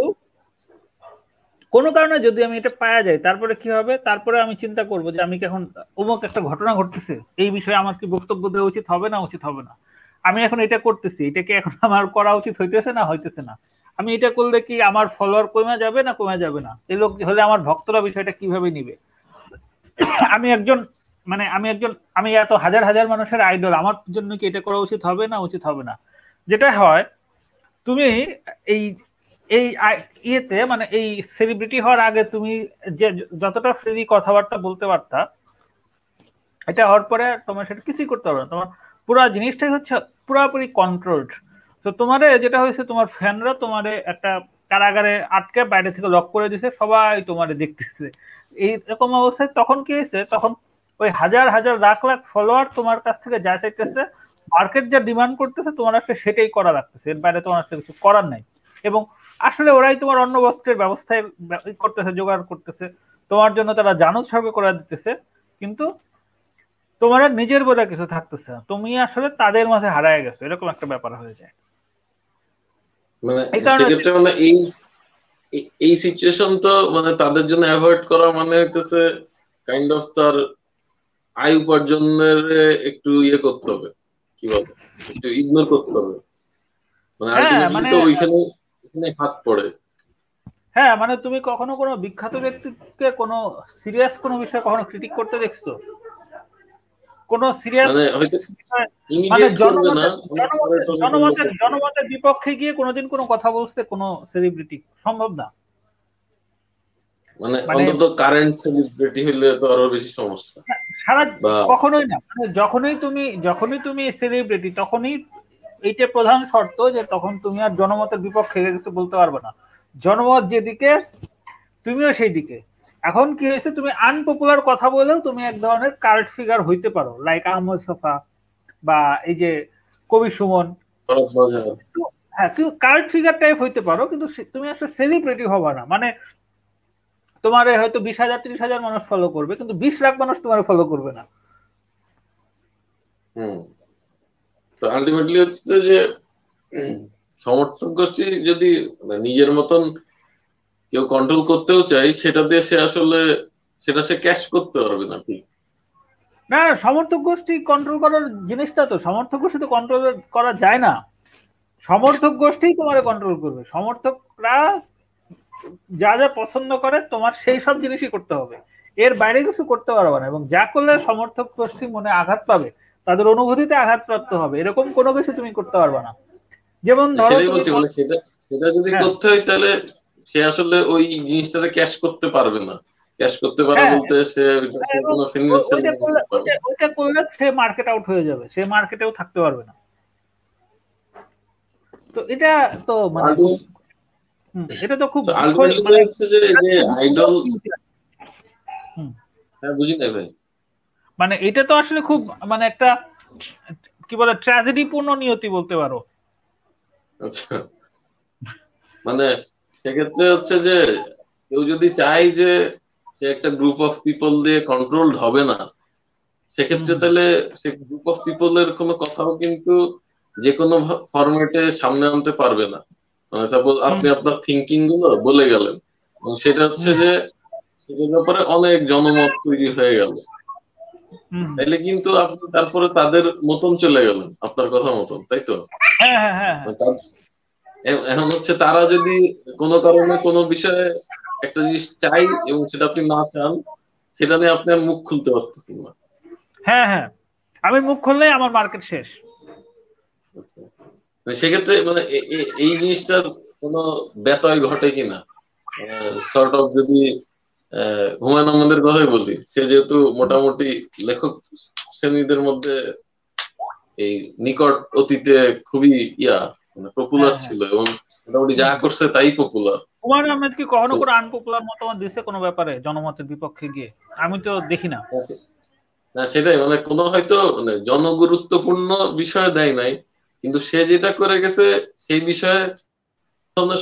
কোনো কারণে যদি আমি এটা পাওয়া যাই তারপরে কি হবে? তারপরে আমি চিন্তা করব যে আমি কি এখন অমুক একটা ঘটনা ঘটতেছে, এই বিষয়ে আমার কি বক্তব্য দেওয়া উচিত হবে না উচিত হবে না? আমি এখন এটা করতেছি, এটা কি এখন আমার করা উচিত হইতেছে না হইতেছে না? আমি এটা করলে কি আমার ফলোয়ার কমে যাবে না কমে যাবে না? এই লোক হলে আমার ভক্তরা বিষয়টা কীভাবে নিবে? আমি একজন মানে আমি একজন, আমি এত হাজার হাজার মানুষের আইডল আমার জন্য কি এটা করা উচিত হবে না উচিত হবে না? যেটা হয়, তুমি এই এই ইয়েতে মানে এই সেলিব্রিটি হওয়ার আগে তুমি যে, যতটা ফ্রি কথাবার্তা বলতে পারতা, এটা হওয়ার পরে তোমার সেটা কিছুই করতে পারবে না। তোমার পুরো জিনিসটাই হচ্ছে পুরোপুরি কন্ট্রোলড তো তোমারে যেটা হয়েছে, তোমার ফ্যানরা তোমারে একটা কারাগারে আটকে বাইরে থেকে লক করে দিছে, সবাই তোমারে দেখতেছে। এই এইরকম অবস্থায় তখন কি হয়েছে, তখন ওই হাজার হাজার, লাখ লাখ ফলোয়ার তোমার কাছ থেকে যা চাইতেছে মার্কেট যা ডিমান্ড করতেছে, তোমার আসলে সেটাই করা লাগতেছে। এর বাইরে তোমার আসলে কিছু করার নাই। এবং আসলে ওরাই তোমার অন্য বস্ত্রের ব্যবস্থায় করতেছে জোগাড় করতেছে। তোমার জন্য তারা জানো সর্বে করে দিতেছে কিন্তু তোমার নিজের বলে কিছু থাকতেছে না। তুমি আসলে তাদের মাঝে হারায় গেছো এরকম একটা ব্যাপার হয়ে যায়। মানে সেক্ষেত্রে মানে এই এই সিচুয়েশন তো মানে তাদের জন্য অ্যাভয়েড করা মানে হইতেছে কাইন্ড অফ তার আয় উপার্জনের একটু ইয়ে করতে হবে। কি বলে? একটু ইগনোর করতে হবে। মানে আলটিমেটলি হ্যাঁ, তো মানে ওইখানে হাত পড়ে। হ্যাঁ মানে তুমি কখনো কোনো বিখ্যাত ব্যক্তিকে কোনো সিরিয়াস কোনো বিষয় কখনো ক্রিটিক করতে দেখছ? কোন সিরিয়াস মানে জনমতের জনমতের বিপক্ষে গিয়ে কোনোদিন কোনো কথা বলতে কোনো সেলিব্রিটি সম্ভব না। মানে, মানে অন্তত কারেন্ট সেলিব্রিটি হলে তো আরও বেশি সমস্যা। সারা কখনোই না। মানে যখনই তুমি যখনই তুমি সেলিব্রিটি তখনই এইটা প্রধান শর্ত যে তখন তুমি আর জনমতের বিপক্ষে কিছু বলতে পারবে না। জনমত যেদিকে তুমিও সেই দিকে এখন কি হয়েছে তুমি আনপপুলার কথা বলেও তুমি এক ধরনের কার্ড ফিগার হইতে পারো লাইক আহমদ সফা বা এই যে কবি সুমন। হ্যাঁ কিন্তু কার্ড ফিগার টাইপ হইতে পারো কিন্তু তুমি একটা সেলিব্রিটি হবা না। মানে তোমার হয়তো বিশ হাজার ত্রিশ হাজার মানুষ ফলো করবে কিন্তু বিশ লাখ মানুষ তোমার ফলো করবে না। হুম। তো আলটিমেটলি হচ্ছে যে, সমর্থক গোষ্ঠী যদি নিজের মতন কেউ কন্ট্রোল করতেও চাই সেটা দিয়ে সে আসলে, সেটা সে ক্যাশ করতে পারবে না, ঠিক? না, সমর্থক গোষ্ঠী কন্ট্রোল করার জিনিসটা তো, সমর্থক গোষ্ঠী তো কন্ট্রোল করা যায় না। সমর্থক গোষ্ঠী তোমার কন্ট্রোল করবে। সমর্থকরা যা যা পছন্দ করে, তোমার সেই সব জিনিসই করতে হবে। এর বাইরে কিছু করতে পারবে না এবং যা করলে সমর্থক গোষ্ঠী মনে আঘাত পাবে তাদের অনুভূতিতে আঘাতপ্রাপ্ত হবে। এরকম কোনো কিছু তুমি করতে পারবে না। যেমন মানে সেটা যদি হ্যাঁ। করতে হয় তাহলে সে আসলে ওই জিনিসটাকে ক্যাশ করতে পারবে না। ক্যাশ করতে পারবে হ্যাঁ। বলতে সে হ্যাঁ, কোনো ফিনান্সিয়াল ওইটা করলে সে মার্কেট আউট হয়ে যাবে। সে মার্কেটেও থাকতে পারবে না। তো এটা তো মানে এটা তো খুব মানে হচ্ছে যে আইডল হ্যাঁ বুঝি ভাই। মানে এটা তো আসলে খুব মানে একটা কি বলে ট্র্যাজেডি পূর্ণ নিয়তি বলতে পারো। আচ্ছা। মানে সেক্ষেত্রে হচ্ছে যে কেউ যদি চায় যে সে একটা গ্রুপ অফ পিপল দিয়ে কন্ট্রোলড হবে না সেক্ষেত্রে তাহলে সে গ্রুপ অফ পিপল এর কোনো কথাও কিন্তু যে কোনো ফরম্যাটে সামনে আনতে পারবে না। মানে সাপোজ আপনি আপনার থিঙ্কিংগুলো বলে গেলেন এবং সেটা হচ্ছে যে সেটার ব্যাপারে অনেক জনমত তৈরি হয়ে গেল। তাইলে কিন্তু আপনি তারপরে তাদের মতন চলে গেলেন আপনার কথা মতন তাই তো? হ্যাঁ, হ্যাঁ, হ্যাঁ, এখন হচ্ছে তারা যদি কোনো কারণে কোনো বিষয়ে একটা জিনিস চাই এবং সেটা আপনি না চান সেটা নিয়ে আপনি মুখ খুলতে পারতেছেন না। হ্যাঁ হ্যাঁ। আমি মুখ খুললেই আমার মার্কেট শেষ। আচ্ছা। মানে সেক্ষেত্রে মানে এই জিনিসটার কোনো ব্যতয় ঘটে কিনা? সর্ট অফ যদি হুমায়ুন আহমেদের কথাই বলি। সে যেহেতু মোটামুটি লেখক শ্রেণীদের মধ্যে এই নিকট অতীতে খুবই ইয়া মানে পপুলার হ্যাঁ, হ্যাঁ। ছিল এবং মোটামুটি যা করছে তাই পপুলার হুমায়ুন আহমেদ কি কখনো কোনো আনপপুলার মতামত দিছে কোনো ব্যাপারে জনমতের বিপক্ষে গিয়ে? আমি তো দেখি না। না সেটাই মানে কোনো হয়তো মানে জনগুরুত্বপূর্ণ বিষয় দেয় নাই কিন্তু সে যেটা করে গেছে সেই বিষয়ে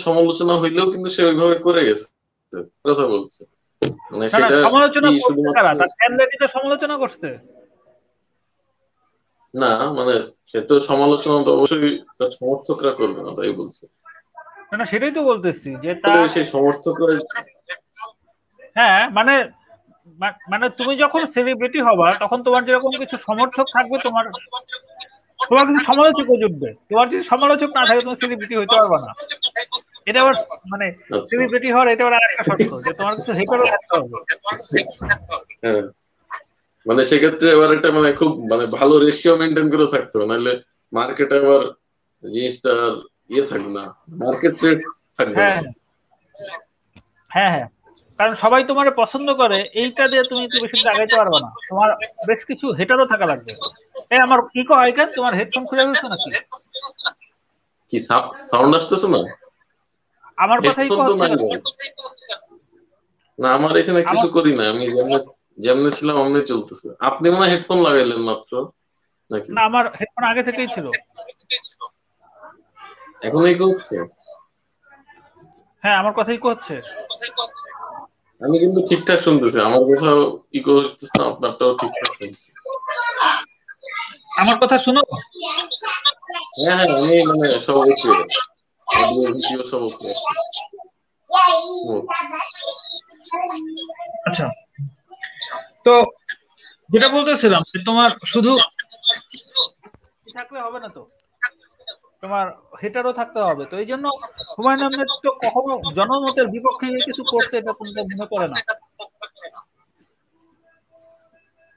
সমালোচনা হইলেও কিন্তু সে ওইভাবে করে গেছে। কথা বলছে। মানে সমালোচনা করছে না মানে সে তো সমালোচনা তো অবশ্যই তার সমর্থকরা করবে না তাই বলছে। না সেটাই তো বলতেছি যে সেই সমর্থকরা হ্যাঁ মানে মানে তুমি যখন সেলিব্রিটি হবা তখন তোমার যেরকম কিছু সমর্থক থাকবে তোমার তোমার কিছু সমালোচক জুটবে। তোমার যদি সমালোচক না থাকে তুমি সেলিব্রিটি হইতে পারবে না। এটা আবার মানে সেলিব্রিটি আচ্ছা। হওয়ার এটা আবার আরেকটা শর্ত যে তোমার কিছু হেটারও থাকতে হবে। হ্যাঁ। মানে সেক্ষেত্রে এবার একটা মানে খুব মানে ভালো রেশিও মেনটেন করে থাকতে হবে নাহলে মার্কেটে আবার জিনিসটা ইয়ে থাকবে না মার্কেট রেট থাকবে হ্যাঁ হ্যাঁ হ্যাঁ। কারণ সবাই তোমার পছন্দ করে এইটা দিয়ে তুমি একটু বেশি আগাইতে পারবে না। তোমার বেশ কিছু হেটারও থাকা লাগবে। এই আমার ইকো হয় কেন? তোমার হেডফোন খুলে ফেলছো নাকি? কি সাউন্ড আসতেছে না? আমার কথা ইকো হচ্ছে না আমার এখানে কিছু করি না আমি যেমন যেমনে ছিলাম অমনি চলতেছে। আপনি মনে হেডফোন লাগাইলেন মাত্র নাকি? না আমার হেডফোন আগে থেকেই ছিল। এখন ইকো হচ্ছে হ্যাঁ আমার কথাই ইকো হচ্ছে আমি কিন্তু ঠিকঠাক শুনতেছি আমার কথাও ইকো হচ্ছে না আপনারটাও ঠিকঠাক শুনছি আমার কথা শুনো? হ্যাঁ হ্যাঁ আমি মানে সব আচ্ছা। তো যেটা বলতেছিলাম তোমার শুধু থাকলে হবে না তো? তোমার হেটারও থাকতে হবে। তো এই জন্য হুমায়ুন আহমেদ তো কখনো জনমতের বিপক্ষে কিছু করতে এটা কোনটা মনে করে না।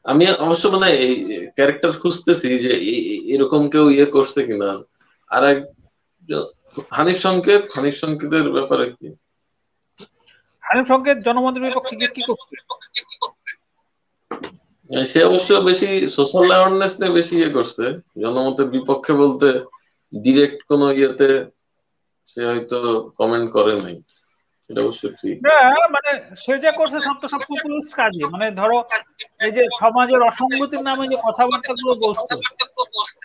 আমি অবশ্য মানে এই ক্যারেক্টার খুঁজতেছি যে এরকম কেউ ইয়ে করছে কিনা। আর এক হানিফ সংকেত হানিফ সংকেতের ব্যাপারে কি? হানিফ সংকেত জনমতের বিপক্ষে কি করছে? সে অবশ্য বেশি সোশ্যাল অ্যাওয়ারনেস নিয়ে বেশি ইয়ে করছে। জনমতের বিপক্ষে বলতে ডিরেক্ট কোন ইয়েতে সে হয়তো কমেন্ট করে নাই। এটা অবশ্য ঠিক। মানে সে যা করছে সব তো সব পপুলিস্ট কাজে মানে ধরো এই যে সমাজের অসঙ্গতির নামে যে কথাবার্তা গুলো বলছে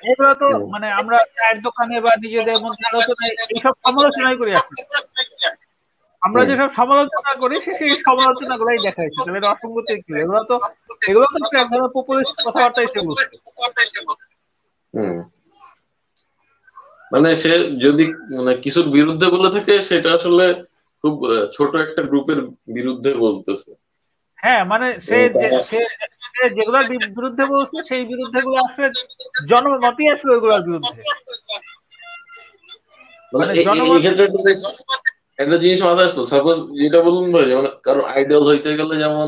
এগুলো তো মানে আমরা চায়ের দোকানে বা নিজেদের মধ্যে আলোচনায় এইসব সমালোচনাই করি আসলে আমরা যেসব সমালোচনা করি সেই সমালোচনা গুলাই দেখা তাহলে অসঙ্গতি কি? এগুলো তো এগুলো তো এক ধরনের পপুলিস্ট কথাবার্তা এসে বলছে। মানে সে যদি মানে কিছুর বিরুদ্ধে বলে থাকে সেটা আসলে খুব ছোট একটা গ্রুপের বিরুদ্ধে বলতেছে। হ্যাঁ মানে সে যেগুলোর বিরুদ্ধে বলছে সেই বিরুদ্ধে গুলো আসলে জনমতই আসলে ওইগুলোর বিরুদ্ধে। মানে একটা জিনিস মাথায় আসলো। সাপোজ যেটা বলুন ভাই যেমন কারও আইডল হইতে গেলে যেমন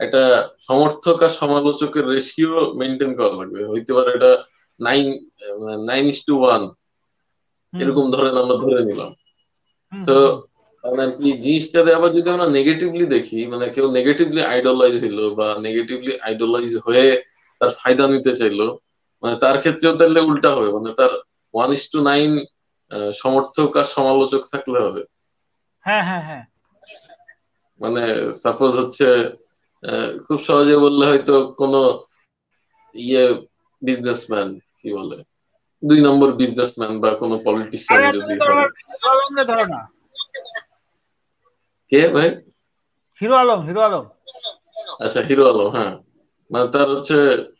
একটা সমর্থক আর সমালোচকের রেশিও মেনটেন করা লাগবে। হইতে পারে এটা nine nine is to one এরকম ধরেন আমরা ধরে নিলাম। তো মানে কি জিনিসটারে আবার যদি আমরা নেগেটিভলি দেখি মানে কেউ নেগেটিভলি আইডলাইজ হইল বা নেগেটিভলি আইডলাইজ হয়ে তার ফায়দা নিতে চাইলো মানে তার ক্ষেত্রেও তাহলে উল্টা হবে। মানে তার ওয়ান ইস টু নাইন সমর্থক আর সমালোচক থাকলে হবে। হ্যাঁ হ্যাঁ হ্যাঁ। মানে সাপোজ হচ্ছে খুব সহজে বললে হয়তো কোন ইয়ে বিজনেসম্যান কি বলে? দুই নম্বর বিজনেসম্যান বা কোনো পলিটিশিয়ান যদি কে ভাই? Hero Alam hero Alam. আচ্ছা হিরো আলম হ্যাঁ। মানে তার হচ্ছে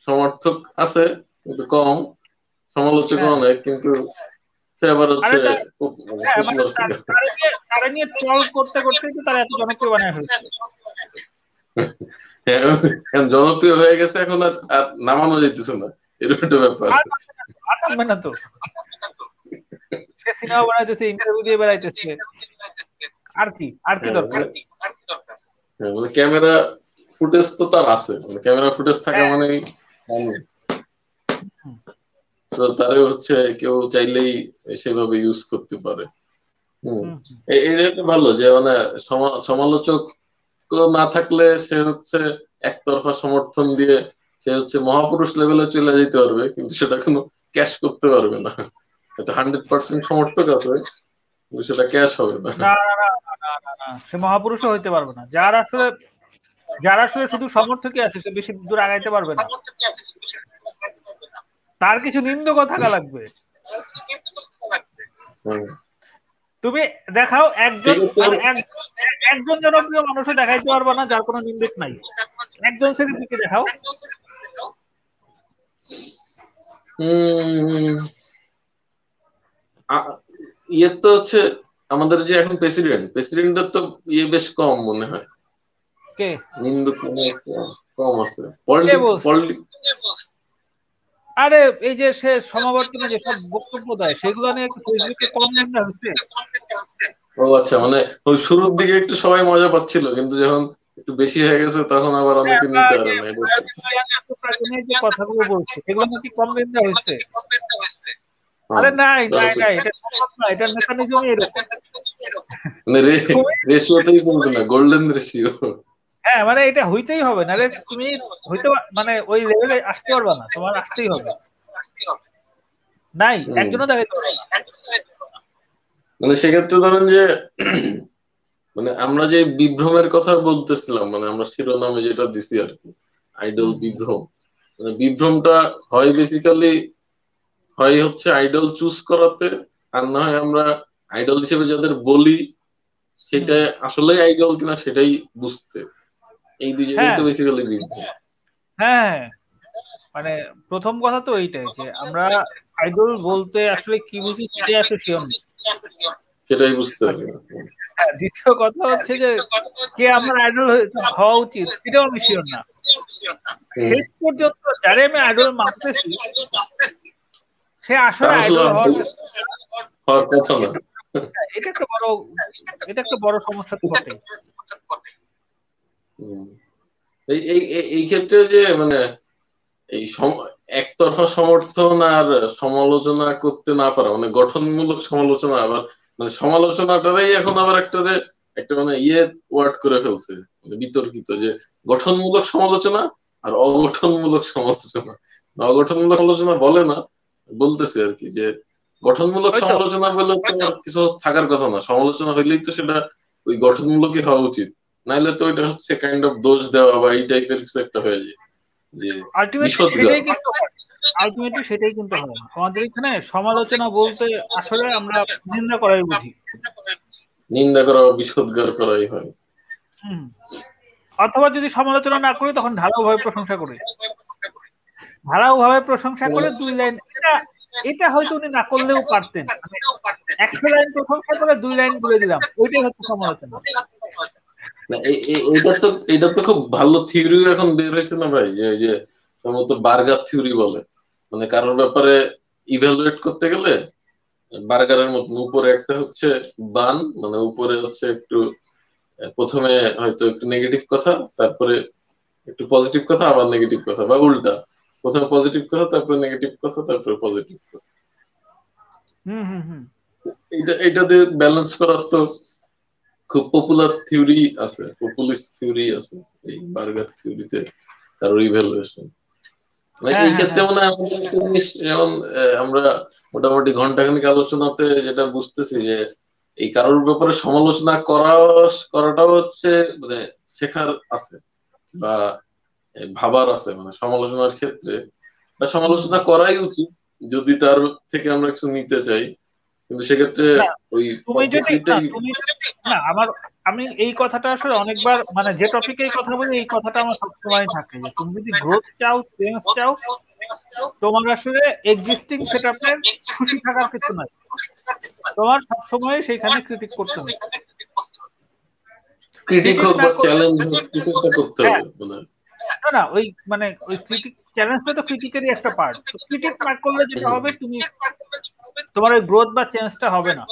সমর্থক আছে কিন্তু কম। সমালোচক হ্যাঁ। অনেক কিন্তু সে আবার হচ্ছে হ্যাঁ, মানে তারা নিয়ে ট্রল করতে করতে তারা এত জনপ্রিয় বানায় ফেলছে হ্যাঁ, জনপ্রিয় হয়ে গেছে এখন আর নামানো যেতেছে না। এরকম একটা ব্যাপার। না তো সে সিনেমা বানাইতেছে ইন্টারভিউ দিয়ে বেড়াইতেছে। আর কি আর কি দরকার মানে ক্যামেরা ফুটেজ তো তার আছে মানে ক্যামেরা ফুটেজ থাকা মানে তো তারে হচ্ছে কেউ চাইলেই সেভাবে ইউজ করতে পারে। হম। এটা ভালো যে মানে সমালোচক না থাকলে সে হচ্ছে একতরফা সমর্থন দিয়ে সে হচ্ছে মহাপুরুষ লেভেলে চলে যেতে পারবে কিন্তু সেটা কোনো ক্যাশ করতে পারবে না। এটা হান্ড্রেড পার্সেন্ট সমর্থক আছে। কিন্তু সেটা ক্যাশ হবে না। সে মহাপুরুষও হইতে পারবে না। যার আসলে যার আসলে শুধু সমর্থকই আছে সে বেশি দূর আগাইতে পারবে না। তার কিছু নিন্দক থাকা লাগবে। তুমি দেখাও একজন মানে একজন জনপ্রিয় মানুষও দেখাইতে পারবে না যার কোনো নিন্দুক নাই। একজন সেলিব্রিটি দেখাও। ইয়ে তো হচ্ছে আমাদের যে এখন প্রেসিডেন্ট প্রেসিডেন্টের তো ইয়ে বেশ কম মনে হয়। কে? নিন্দুক মানে কম আছে। আরে এই যে সে সমাবর্তনে যেসব বক্তব্য দেয় সেগুলো নিয়ে ফেসবুকে কম হচ্ছে ও আচ্ছা মানে ওই শুরুর দিকে একটু সবাই মজা পাচ্ছিল কিন্তু যখন একটু বেশি হয়ে গেছে তখন আবার অনেকে নিতে পারে না কথাগুলো বলছে সেগুলো নাকি কম হয়েছে? আরে নাই নাই নাই এটা না এটা মেকানিজমই এরকম। মানে রেশিওতেই বলবে না গোল্ডেন রেশিও হ্যাঁ মানে এটা হইতেই হবে না তুমি হইতে মানে ওই লেভেলে আসতে পারবা না তোমার আসতেই হবে। নাই একজনও দেখাইতে পারবে না। মানে সেক্ষেত্রে ধরেন যে মানে আমরা যে বিভ্রমের কথা বলতেছিলাম মানে আমরা শিরোনামে যেটা দিছি আর কি আইডল বিভ্রম। মানে বিভ্রমটা হয় বেসিক্যালি হয় হচ্ছে আইডল চুজ করাতে আর না হয় আমরা আইডল হিসেবে যাদের বলি সেটা আসলে আইডল কিনা সেটাই বুঝতে। এই দুই জায়গায় তো বেসিক্যালি হ্যাঁ মানে প্রথম কথা তো এইটাই যে আমরা আইডল বলতে আসলে কি বুঝি সেটাই আসলে শিওর সেটাই বুঝতে হবে। হ্যাঁ, দ্বিতীয় কথা হচ্ছে যে কে আমার আইডল হওয়া উচিত এটাও আমি শিওর না। শেষ পর্যন্ত যারে আমি আইডল মানতেছি সে আসলে হওয়ার কথা না। এটা একটা বড় এটা একটা বড় সমস্যা তো বটে এই এই এই ক্ষেত্রে যে মানে এই একতরফা সমর্থন আর সমালোচনা করতে না পারা মানে গঠনমূলক সমালোচনা আবার মানে সমালোচনাটারই এখন আবার একটা একটা মানে ইয়ে ওয়ার্ড করে ফেলছে মানে বিতর্কিত যে গঠনমূলক সমালোচনা আর অগঠনমূলক সমালোচনা। অগঠনমূলক সমালোচনা বলে না বলতেছে আর কি যে গঠনমূলক সমালোচনা বলে তো কিছু থাকার কথা না। সমালোচনা হইলেই তো সেটা ওই গঠনমূলকই হওয়া উচিত। নাইলে তো এটা হচ্ছে কাইন্ড অফ দোষ দেওয়া বা এই টাইপের কিছু একটা হয়ে যায়। আলটিমেটলি সেটাই কিন্তু হয়। আমাদের এখানে সমালোচনা বলতে আসলে আমরা নিন্দা করাই বুঝি। নিন্দা করা বিশোধগার করাই হয়। অথবা যদি সমালোচনা না করি তখন ঢালাও ভাবে প্রশংসা করি। ঢালাও ভাবে প্রশংসা করে দুই লাইন এটা এটা হয়তো উনি না করলেও পারতেন। লাইন দুই লাইন বলে দিলাম। ওইটাই হচ্ছে সমালোচনা। এটা তো এটা তো খুব ভালো থিওরি এখন বের হয়েছে না ভাই? যে যে মতো বার্গার থিওরি বলে। মানে কারোর ব্যাপারে ইভ্যালুয়েট করতে গেলে বার্গারের মতন উপরে একটা হচ্ছে বান মানে উপরে হচ্ছে একটু প্রথমে হয়তো একটু নেগেটিভ কথা, তারপরে একটু পজিটিভ কথা, আবার নেগেটিভ কথা, বা উল্টা। প্রথমে পজিটিভ কথা তারপরে নেগেটিভ কথা তারপরে পজিটিভ কথা এটা এটা দিয়ে ব্যালেন্স করার তো খুব পপুলার থিওরি আছে পপুলিস্ট থিওরি আছে এই বার্গার থিওরিতে কারোর ইভ্যালুয়েশন মানে এই ক্ষেত্রে মনে হয় যেমন আমরা মোটামুটি ঘন্টাখানিক আলোচনাতে যেটা বুঝতেছি যে এই কারোর ব্যাপারে সমালোচনা করা করাটাও হচ্ছে মানে শেখার আছে। বা ভাবার আছে মানে সমালোচনার ক্ষেত্রে। বা সমালোচনা করাই উচিত যদি তার থেকে আমরা কিছু নিতে চাই। কিন্তু সেক্ষেত্রে ওই না আমার আমি এই কথাটা আসলে অনেকবার মানে যে টপিকে এই কথা বলি এই কথাটা আমার সবসময় থাকে যে তুমি যদি গ্রোথ চাও চেঞ্জ চাও তোমার আসলে এক্সিস্টিং সেটআপের খুশি থাকার কিছু নাই। তোমার সবসময় সেইখানে ক্রিটিক করতে হবে। ক্রিটিক হোক বা চ্যালেঞ্জ হোক কিছু একটা করতে হবে মানে না না, ওই মানে ওই ক্রিটিক চ্যালেঞ্জটা তো ক্রিটিকেরই একটা পার্ট ক্রিটিক না করলে যেটা হবে, তুমি তোমার ওই গ্রোথ বা চেঞ্জটা হবে না।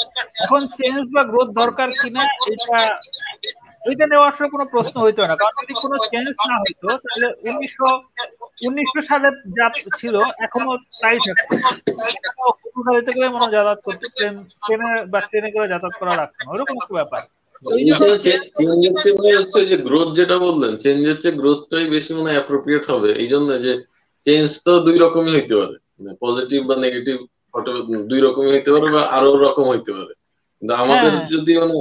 এখন চেঞ্জ বা গ্রোথ দরকার কিনা, এটা এটা নেওয়া আসলে কোনো প্রশ্ন হইতো না। কারণ যদি কোনো চেঞ্জ না হইতো, তাহলে উনিশশো উনিশশো সালে যা ছিল, এখনও তাই থাকতো। করে মনে যাতায়াত করতো ট্রেন ট্রেনে বা ট্রেনে করে যাতায়াত করা রাখতো না। ওরকম একটা ব্যাপার। যে গ্রোথ যেটা বললেন চেঞ্জ হচ্ছে গ্রোথটাই বেশি মনে অ্যাপ্রোপ্রিয়েট হবে। এই জন্য যে চেঞ্জ তো দুই রকমই হইতে পারে। পজিটিভ বা নেগেটিভ দুই রকমই হইতে পারে বা আরও রকম হইতে পারে। কিন্তু আমাদের যদি মানে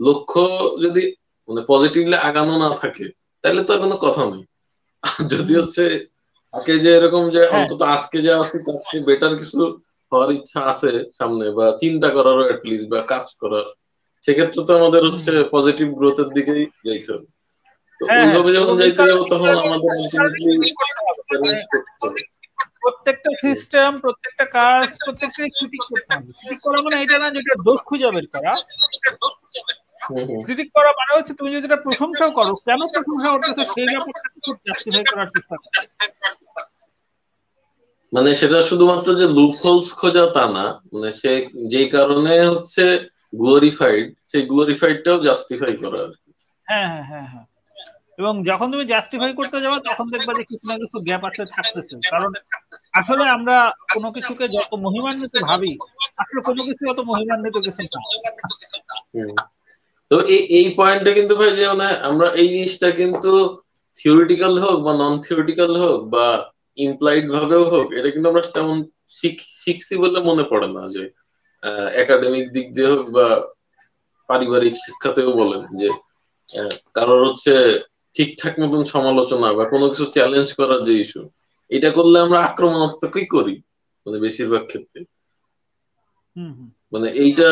লক্ষ্য যদি মানে পজিটিভলি আগানো না থাকে তাহলে তো আর কোনো কথা নেই। যদি হচ্ছে আগে যে এরকম যে অন্তত আজকে যে আছি তার বেটার কিছু হওয়ার ইচ্ছা আছে সামনে বা চিন্তা করারও অ্যাটলিস্ট বা কাজ করার। সেক্ষেত্রে তো আমাদের হচ্ছে পজিটিভ গ্রোথের দিকেই যাইতে হবে। তো ওইভাবে যখন যাইতে যাব তখন আমাদের প্রত্যেকটা সিস্টেম প্রত্যেকটা কাজ প্রত্যেকটা ক্রিটিক করতে হবে। ক্রিটিক করা মানে এটা না যেটা দোষ খুঁজে বের করা। ক্রিটিক করা মানে হচ্ছে তুমি যদি এটা প্রশংসাও করো কেন প্রশংসা করতেছো? সেই ব্যাপারটা খুব জাস্টিফাই করার চেষ্টা করো। মানে সেটা শুধুমাত্র যে লুপ হোলস খোঁজা তা না মানে সে যেই কারণে হচ্ছে গ্লোরিফাইড সেই গ্লোরিফাইডটাও জাস্টিফাই করা আর হ্যাঁ হ্যাঁ হ্যাঁ হ্যাঁ। এবং যখন তুমি জাস্টিফাই করতে যাবে তখন দেখবা যে কিছু না কিছু গ্যাপ আসলে থাকতেছে। কারণ আসলে আমরা কোনো কিছুকে যত মহিমান্বিত ভাবি আসলে কোনো কিছু অত মহিমান্বিত কিছু না। তো এই এই পয়েন্টটা কিন্তু ভাই যে মানে আমরা এই জিনিসটা কিন্তু থিওরিটিক্যাল হোক বা নন থিওরিটিক্যাল হোক বা ইমপ্লাইড ভাবেও হোক এটা কিন্তু আমরা তেমন শিখছি বলে মনে পড়ে না যে একাডেমিক দিক দিয়ে হোক বা পারিবারিক শিক্ষাতেও বলেন যে কারোর হচ্ছে ঠিকঠাক মতন সমালোচনা বা কোনো কিছু চ্যালেঞ্জ করার যে ইস্যু এটা করলে আমরা আক্রমণাত্মকই করি মানে বেশিরভাগ ক্ষেত্রে। মানে এইটা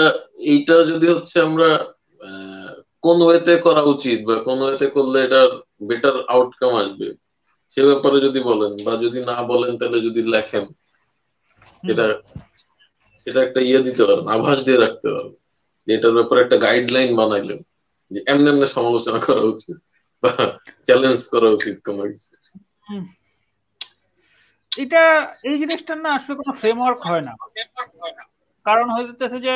এইটা যদি হচ্ছে আমরা কোন ওয়েতে করা উচিত বা কোন ওয়েতে করলে এটার বেটার আউটকাম আসবে সে ব্যাপারে যদি বলেন বা যদি না বলেন তাহলে যদি লেখেন এটা এটা একটা ইয়ে দিতে পারেন আভাস দিয়ে রাখতে পারেন যে এটার ব্যাপারে একটা গাইডলাইন বানাইলেন, যে এমনি এমনি সমালোচনা করা উচিত বা চ্যালেঞ্জ করা উচিত কোন কিছু। এটা, এই জিনিসটার না আসলে কোনো ফ্রেমওয়ার্ক হয় না। কারণ হইতেছে যে,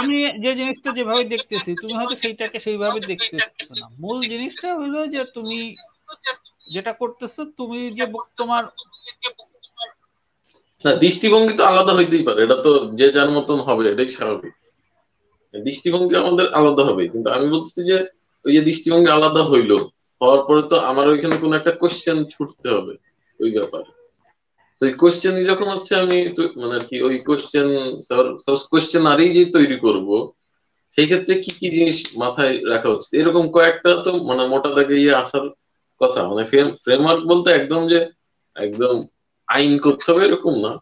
আমি যে জিনিসটা যেভাবে দেখতেছি, তুমি হয়তো সেইটাকে সেইভাবে দেখতেছো না। মূল জিনিসটা হলো যে তুমি যেটা করতেছো, তুমি যে তোমার না, দৃষ্টিভঙ্গি তো আলাদা হইতেই পারে, এটা তো যে যার মতন হবে, এটাই স্বাভাবিক। দৃষ্টিভঙ্গি আমাদের আলাদা হবে, কিন্তু আমি বলছি যে ওই যে দৃষ্টিভঙ্গি আলাদা হইল, হওয়ার পরে তো আমার ওইখানে কোনো একটা কোশ্চেন ছুটতে হবে, ওই ব্যাপারে। তো ওই কোশ্চেন যখন হচ্ছে আমি মানে কি ওই কোশ্চেন কোশ্চেন আরই যে তৈরি করব, সেই ক্ষেত্রে কি কি জিনিস মাথায় রাখা উচিত? এরকম কয়েকটা তো মানে মোটা দাগে ইয়ে আসার কথা মানে ফ্রেমওয়ার্ক বলতে একদম যে, একদম আইন করতে হবে এরকম না।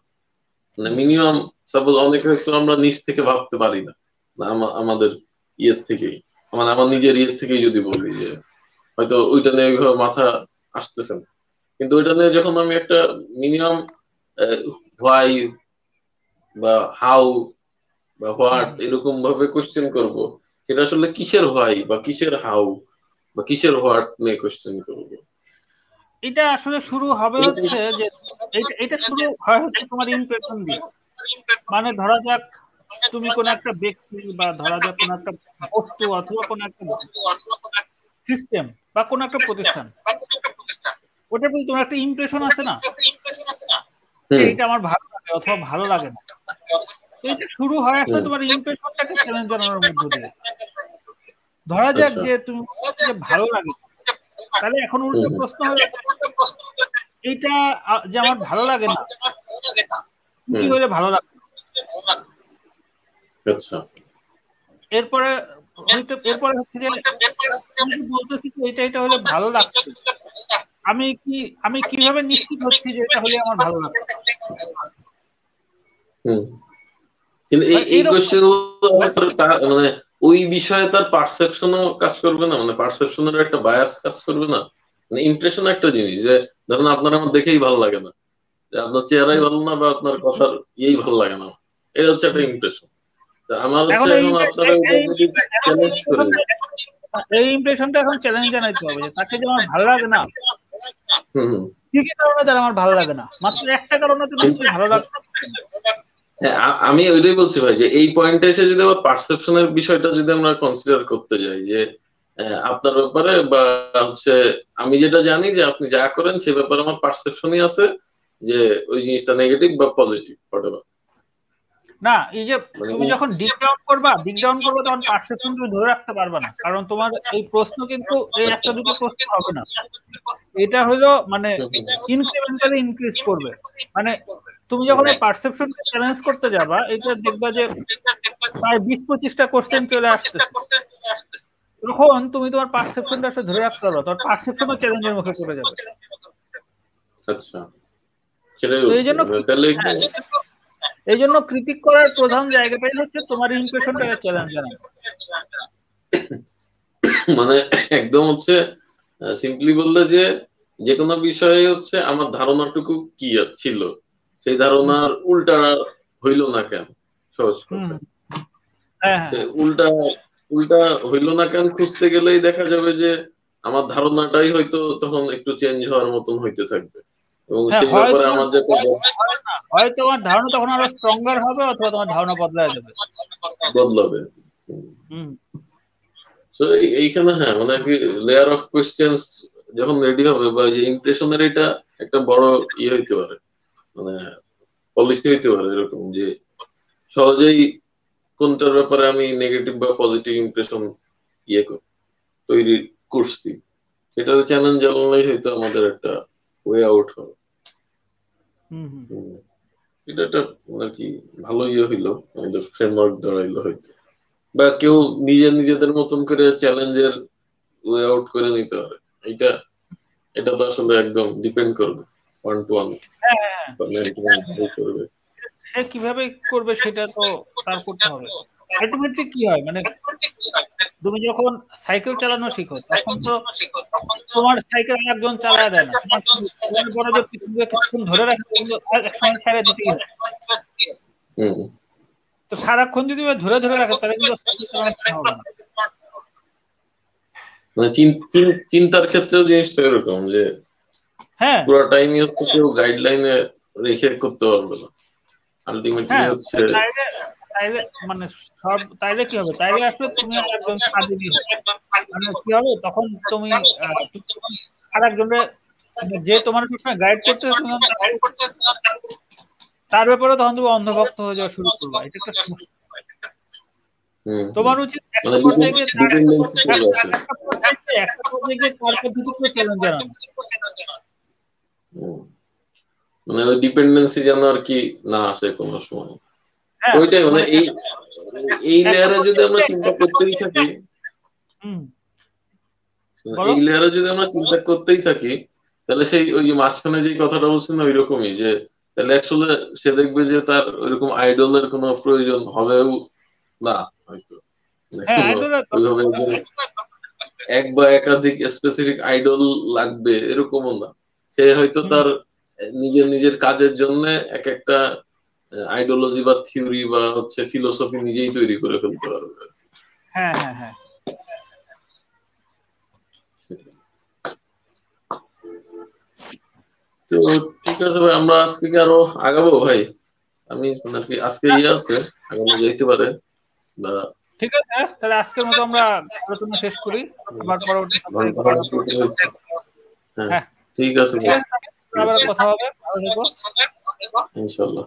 মানে মিনিমাম সাপোজ অনেকে হয়তো আমরা নিজ থেকে ভাবতে পারি না। আমাদের ইয়ের থেকেই মানে আমার নিজের ইয়ের থেকেই যদি বলি যে, হয়তো ওইটা নিয়ে ওইভাবে মাথা আসতেছে না। কিন্তু ওইটা নিয়ে যখন আমি একটা মিনিমাম হোয়াই বা হাউ বা হোয়াট এরকম ভাবে কোশ্চেন করব, সেটা আসলে কিসের হোয়াই বা কিসের হাউ বা কিসের হোয়াট নিয়ে কোশ্চেন করব? এটা আসলে শুরু হবে হচ্ছে যে এটা শুরু হয় হচ্ছে তোমার ইমপ্রেশন দিয়ে। মানে ধরা যাক তুমি কোন একটা ব্যক্তি বা ধরা যাক কোন একটা বস্তু অথবা কোন একটা সিস্টেম বা কোন একটা প্রতিষ্ঠান। ওটা প্রতি তোমার একটা ইমপ্রেশন আছে না? এইটা আমার ভালো লাগে অথবা ভালো লাগে না। এইটা শুরু হয় আসলে তোমার ইমপ্রেশনটাকে চ্যালেঞ্জ জানানোর মধ্য দিয়ে। ধরা যাক যে তুমি ভালো লাগে তাহলে এখন উল্টো প্রশ্ন হলো এইটা যে আমার ভালো লাগে না কি হলে ভালো লাগে? আচ্ছা। এরপরে এরপরে হচ্ছে যে বলতেছি যে এটা এটা হলে ভালো লাগছে। আমি কি আমি কীভাবে নিশ্চিত হচ্ছি যে এটা হলে আমার ভালো লাগছে কিন্তু এই এই কোশ্চেন মানে ওই বিষয়ে তার পারসেপশনও কাজ করবে না মানে পারসেপশনের একটা বায়াস কাজ করবে না। মানে ইমপ্রেশন একটা জিনিস যে ধরুন আপনার আমার দেখেই ভালো লাগে না। যে আপনার চেহারাই ভালো না বা আপনার কথার ইয়েই ভালো লাগে না। এটা হচ্ছে একটা ইমপ্রেশন আমার হচ্ছে এখন আপনারা চ্যালেঞ্জ এই ইমপ্রেশনটা এখন চ্যালেঞ্জ জানাইতে হবে তাকে যে আমার ভালো লাগে না। কি কি কারণে তার আমার ভালো লাগে না? মাত্র একটা কারণে তো ভালো লাগে হ্যাঁ আমি ওইটাই বলছি ভাই যে এই পয়েন্টে এসে যদি আবার পারসেপশনের বিষয়টা যদি আমরা কনসিডার করতে যাই যে আপনার ব্যাপারে বা হচ্ছে আমি যেটা জানি যে আপনি যা করেন সে ব্যাপারে আমার পারসেপশনই আছে যে ওই জিনিসটা নেগেটিভ বা পজিটিভ হোয়াটএভার না এই যে তুমি যখন ডিপ ডাউন করবা ডিপ ডাউন করবে তখন পারসেপশন তুমি ধরে রাখতে পারবে না। কারণ তোমার এই প্রশ্ন কিন্তু এই একটা দুটো প্রশ্ন হবে না। এটা হলো মানে ইনক্রিমেন্টালি ইনক্রিজ করবে। মানে তুমি যখন এই পারসেপশনকে চ্যালেঞ্জ করতে যাবা এটা দেখবা যে প্রায় বিশ পঁচিশটা কোশ্চেন চলে আসছে তখন তুমি তোমার পারসেপশনটা আসলে ধরে রাখতে পারো তোমার পারসেপশনও চ্যালেঞ্জের মুখে পড়ে যাবে। আচ্ছা। এই জন্য এই জন্য ক্রিটিক করার প্রধান জায়গাটাই হচ্ছে তোমার ইমপ্রেশনটাকে চ্যালেঞ্জ জানানো মানে একদম হচ্ছে সিম্পলি বললে যে যে কোনো বিষয়ে হচ্ছে আমার ধারণাটুকু কি ছিল? সেই ধারণার উল্টা হইল না কেন? সহজ কথা। উল্টা উল্টা হইল না কেন খুঁজতে গেলেই দেখা যাবে যে আমার ধারণাটাই হয়তো তখন একটু চেঞ্জ হওয়ার মতন হইতে থাকবে। এবং হ্যাঁ, সেই ব্যাপারে আমার যে হয় তোমার ধারণা তখন আরও স্ট্রঙ্গার হবে অথবা তোমার ধারণা বদলায় যাবে। বদলাবে। হুম। তো এইখানে হ্যাঁ মানে কি লেয়ার অফ কোয়েশ্চেন্স যখন রেডি হবে বা যে ইমপ্রেশনের এটা একটা বড় ইয়ে হইতে পারে। মানে পলিসি হইতে পারে এরকম যে সহজেই কোনটার ব্যাপারে আমি নেগেটিভ বা পজিটিভ ইমপ্রেশন ইয়ে তৈরি করছি সেটার চ্যালেঞ্জ জানলেই হয়তো আমাদের একটা ওয়ে আউট হবে হুম হুম। হুম। এটা একটা আর কি ভালো ইয়ে হইল আমাদের ফ্রেমওয়ার্ক দাঁড়াইলো হয়তো। বা কেউ নিজে নিজেদের মতন করে চ্যালেঞ্জের ওয়ে আউট করে নিতে পারে। এটা এটা তো আসলে একদম ডিপেন্ড করবে। ওয়ান টু ওয়ান করবে সে কীভাবে করবে সেটা তো তার করতে হবে। আলটিমেটলি কি হয়? মানে তুমি যখন সাইকেল চালানো শিখো তখন তো তোমার সাইকেল একজন চালায় দেয় না। তোমার বড় যে পৃথিবীকে কিছুক্ষণ ধরে রাখে কিন্তু এক সময় ছেড়ে দিতেই হয়। তো সারাক্ষণ যদি ধরে ধরে রাখে তাহলে কিন্তু মানে চিন- চিন- চিন্তার ক্ষেত্রেও জিনিসটা এরকম যে হ্যাঁ। পুরো টাইমই হচ্ছে কেউ গাইডলাইনে রেখে করতে পারবে না। আলটিমেটলি হ্যাঁ হচ্ছে তাইলে মানে সব তাইলে কি হবে? তাইলে আসলে তুমি একজন মানে কি হবে? তখন তুমি মানে যে তোমার সবসময় গাইড করতে তার- তার ব্যাপারে তখন তুমি অন্ধভক্ত হয়ে যাওয়া শুরু করবে। এটা একটা সমস্যা। তোমার উচিত একটা মানে পর্যায়ে গিয়ে তার- একটা পর্যায়ে গিয়ে- পদ্ধতিকে চ্যালেঞ্জ জানানো। মানে ওই ডিপেন্ডেন্সি যেন আর কি না আসে কোনো সময়। হ্যাঁ ওইটাই মানে মানে এই এই লেয়ারে যদি আমরা চিন্তা করতেই থাকি এই লেয়ারে যদি আমরা চিন্তা করতেই থাকি তাহলে সেই ওই যে মাঝখানে যে কথাটা বলছেন ওই রকমই যে তাহলে অ্যাকচুয়ালি সে দেখবে যে তার ওইরকম আইডলের কোনো প্রয়োজন হবেও না হয়তো। মানে হ্যাঁ এক বা একাধিক স্পেসিফিক আইডল লাগবে এরকমও না। সে হয়তো তার নিজের নিজের কাজের জন্য এক একটা আইডিওলজি বা থিওরি বা হচ্ছে ফিলোসফি নিজেই তৈরি করে ফেলতে পারবে। হ্যাঁ হ্যাঁ হ্যাঁ। তো ঠিক আছে ভাই আমরা আজকে কি আরও আগাবো ভাই? আমি নাকি আজকে ইয়ে আছে আগামী যেতে পারে বা ঠিক আছে তাহলে আজকের মতো আমরা আলোচনা শেষ করি। আবার পরবর্তী হ্যাঁ। ঠিক আছে কথা হবে ইনশাল্লাহ।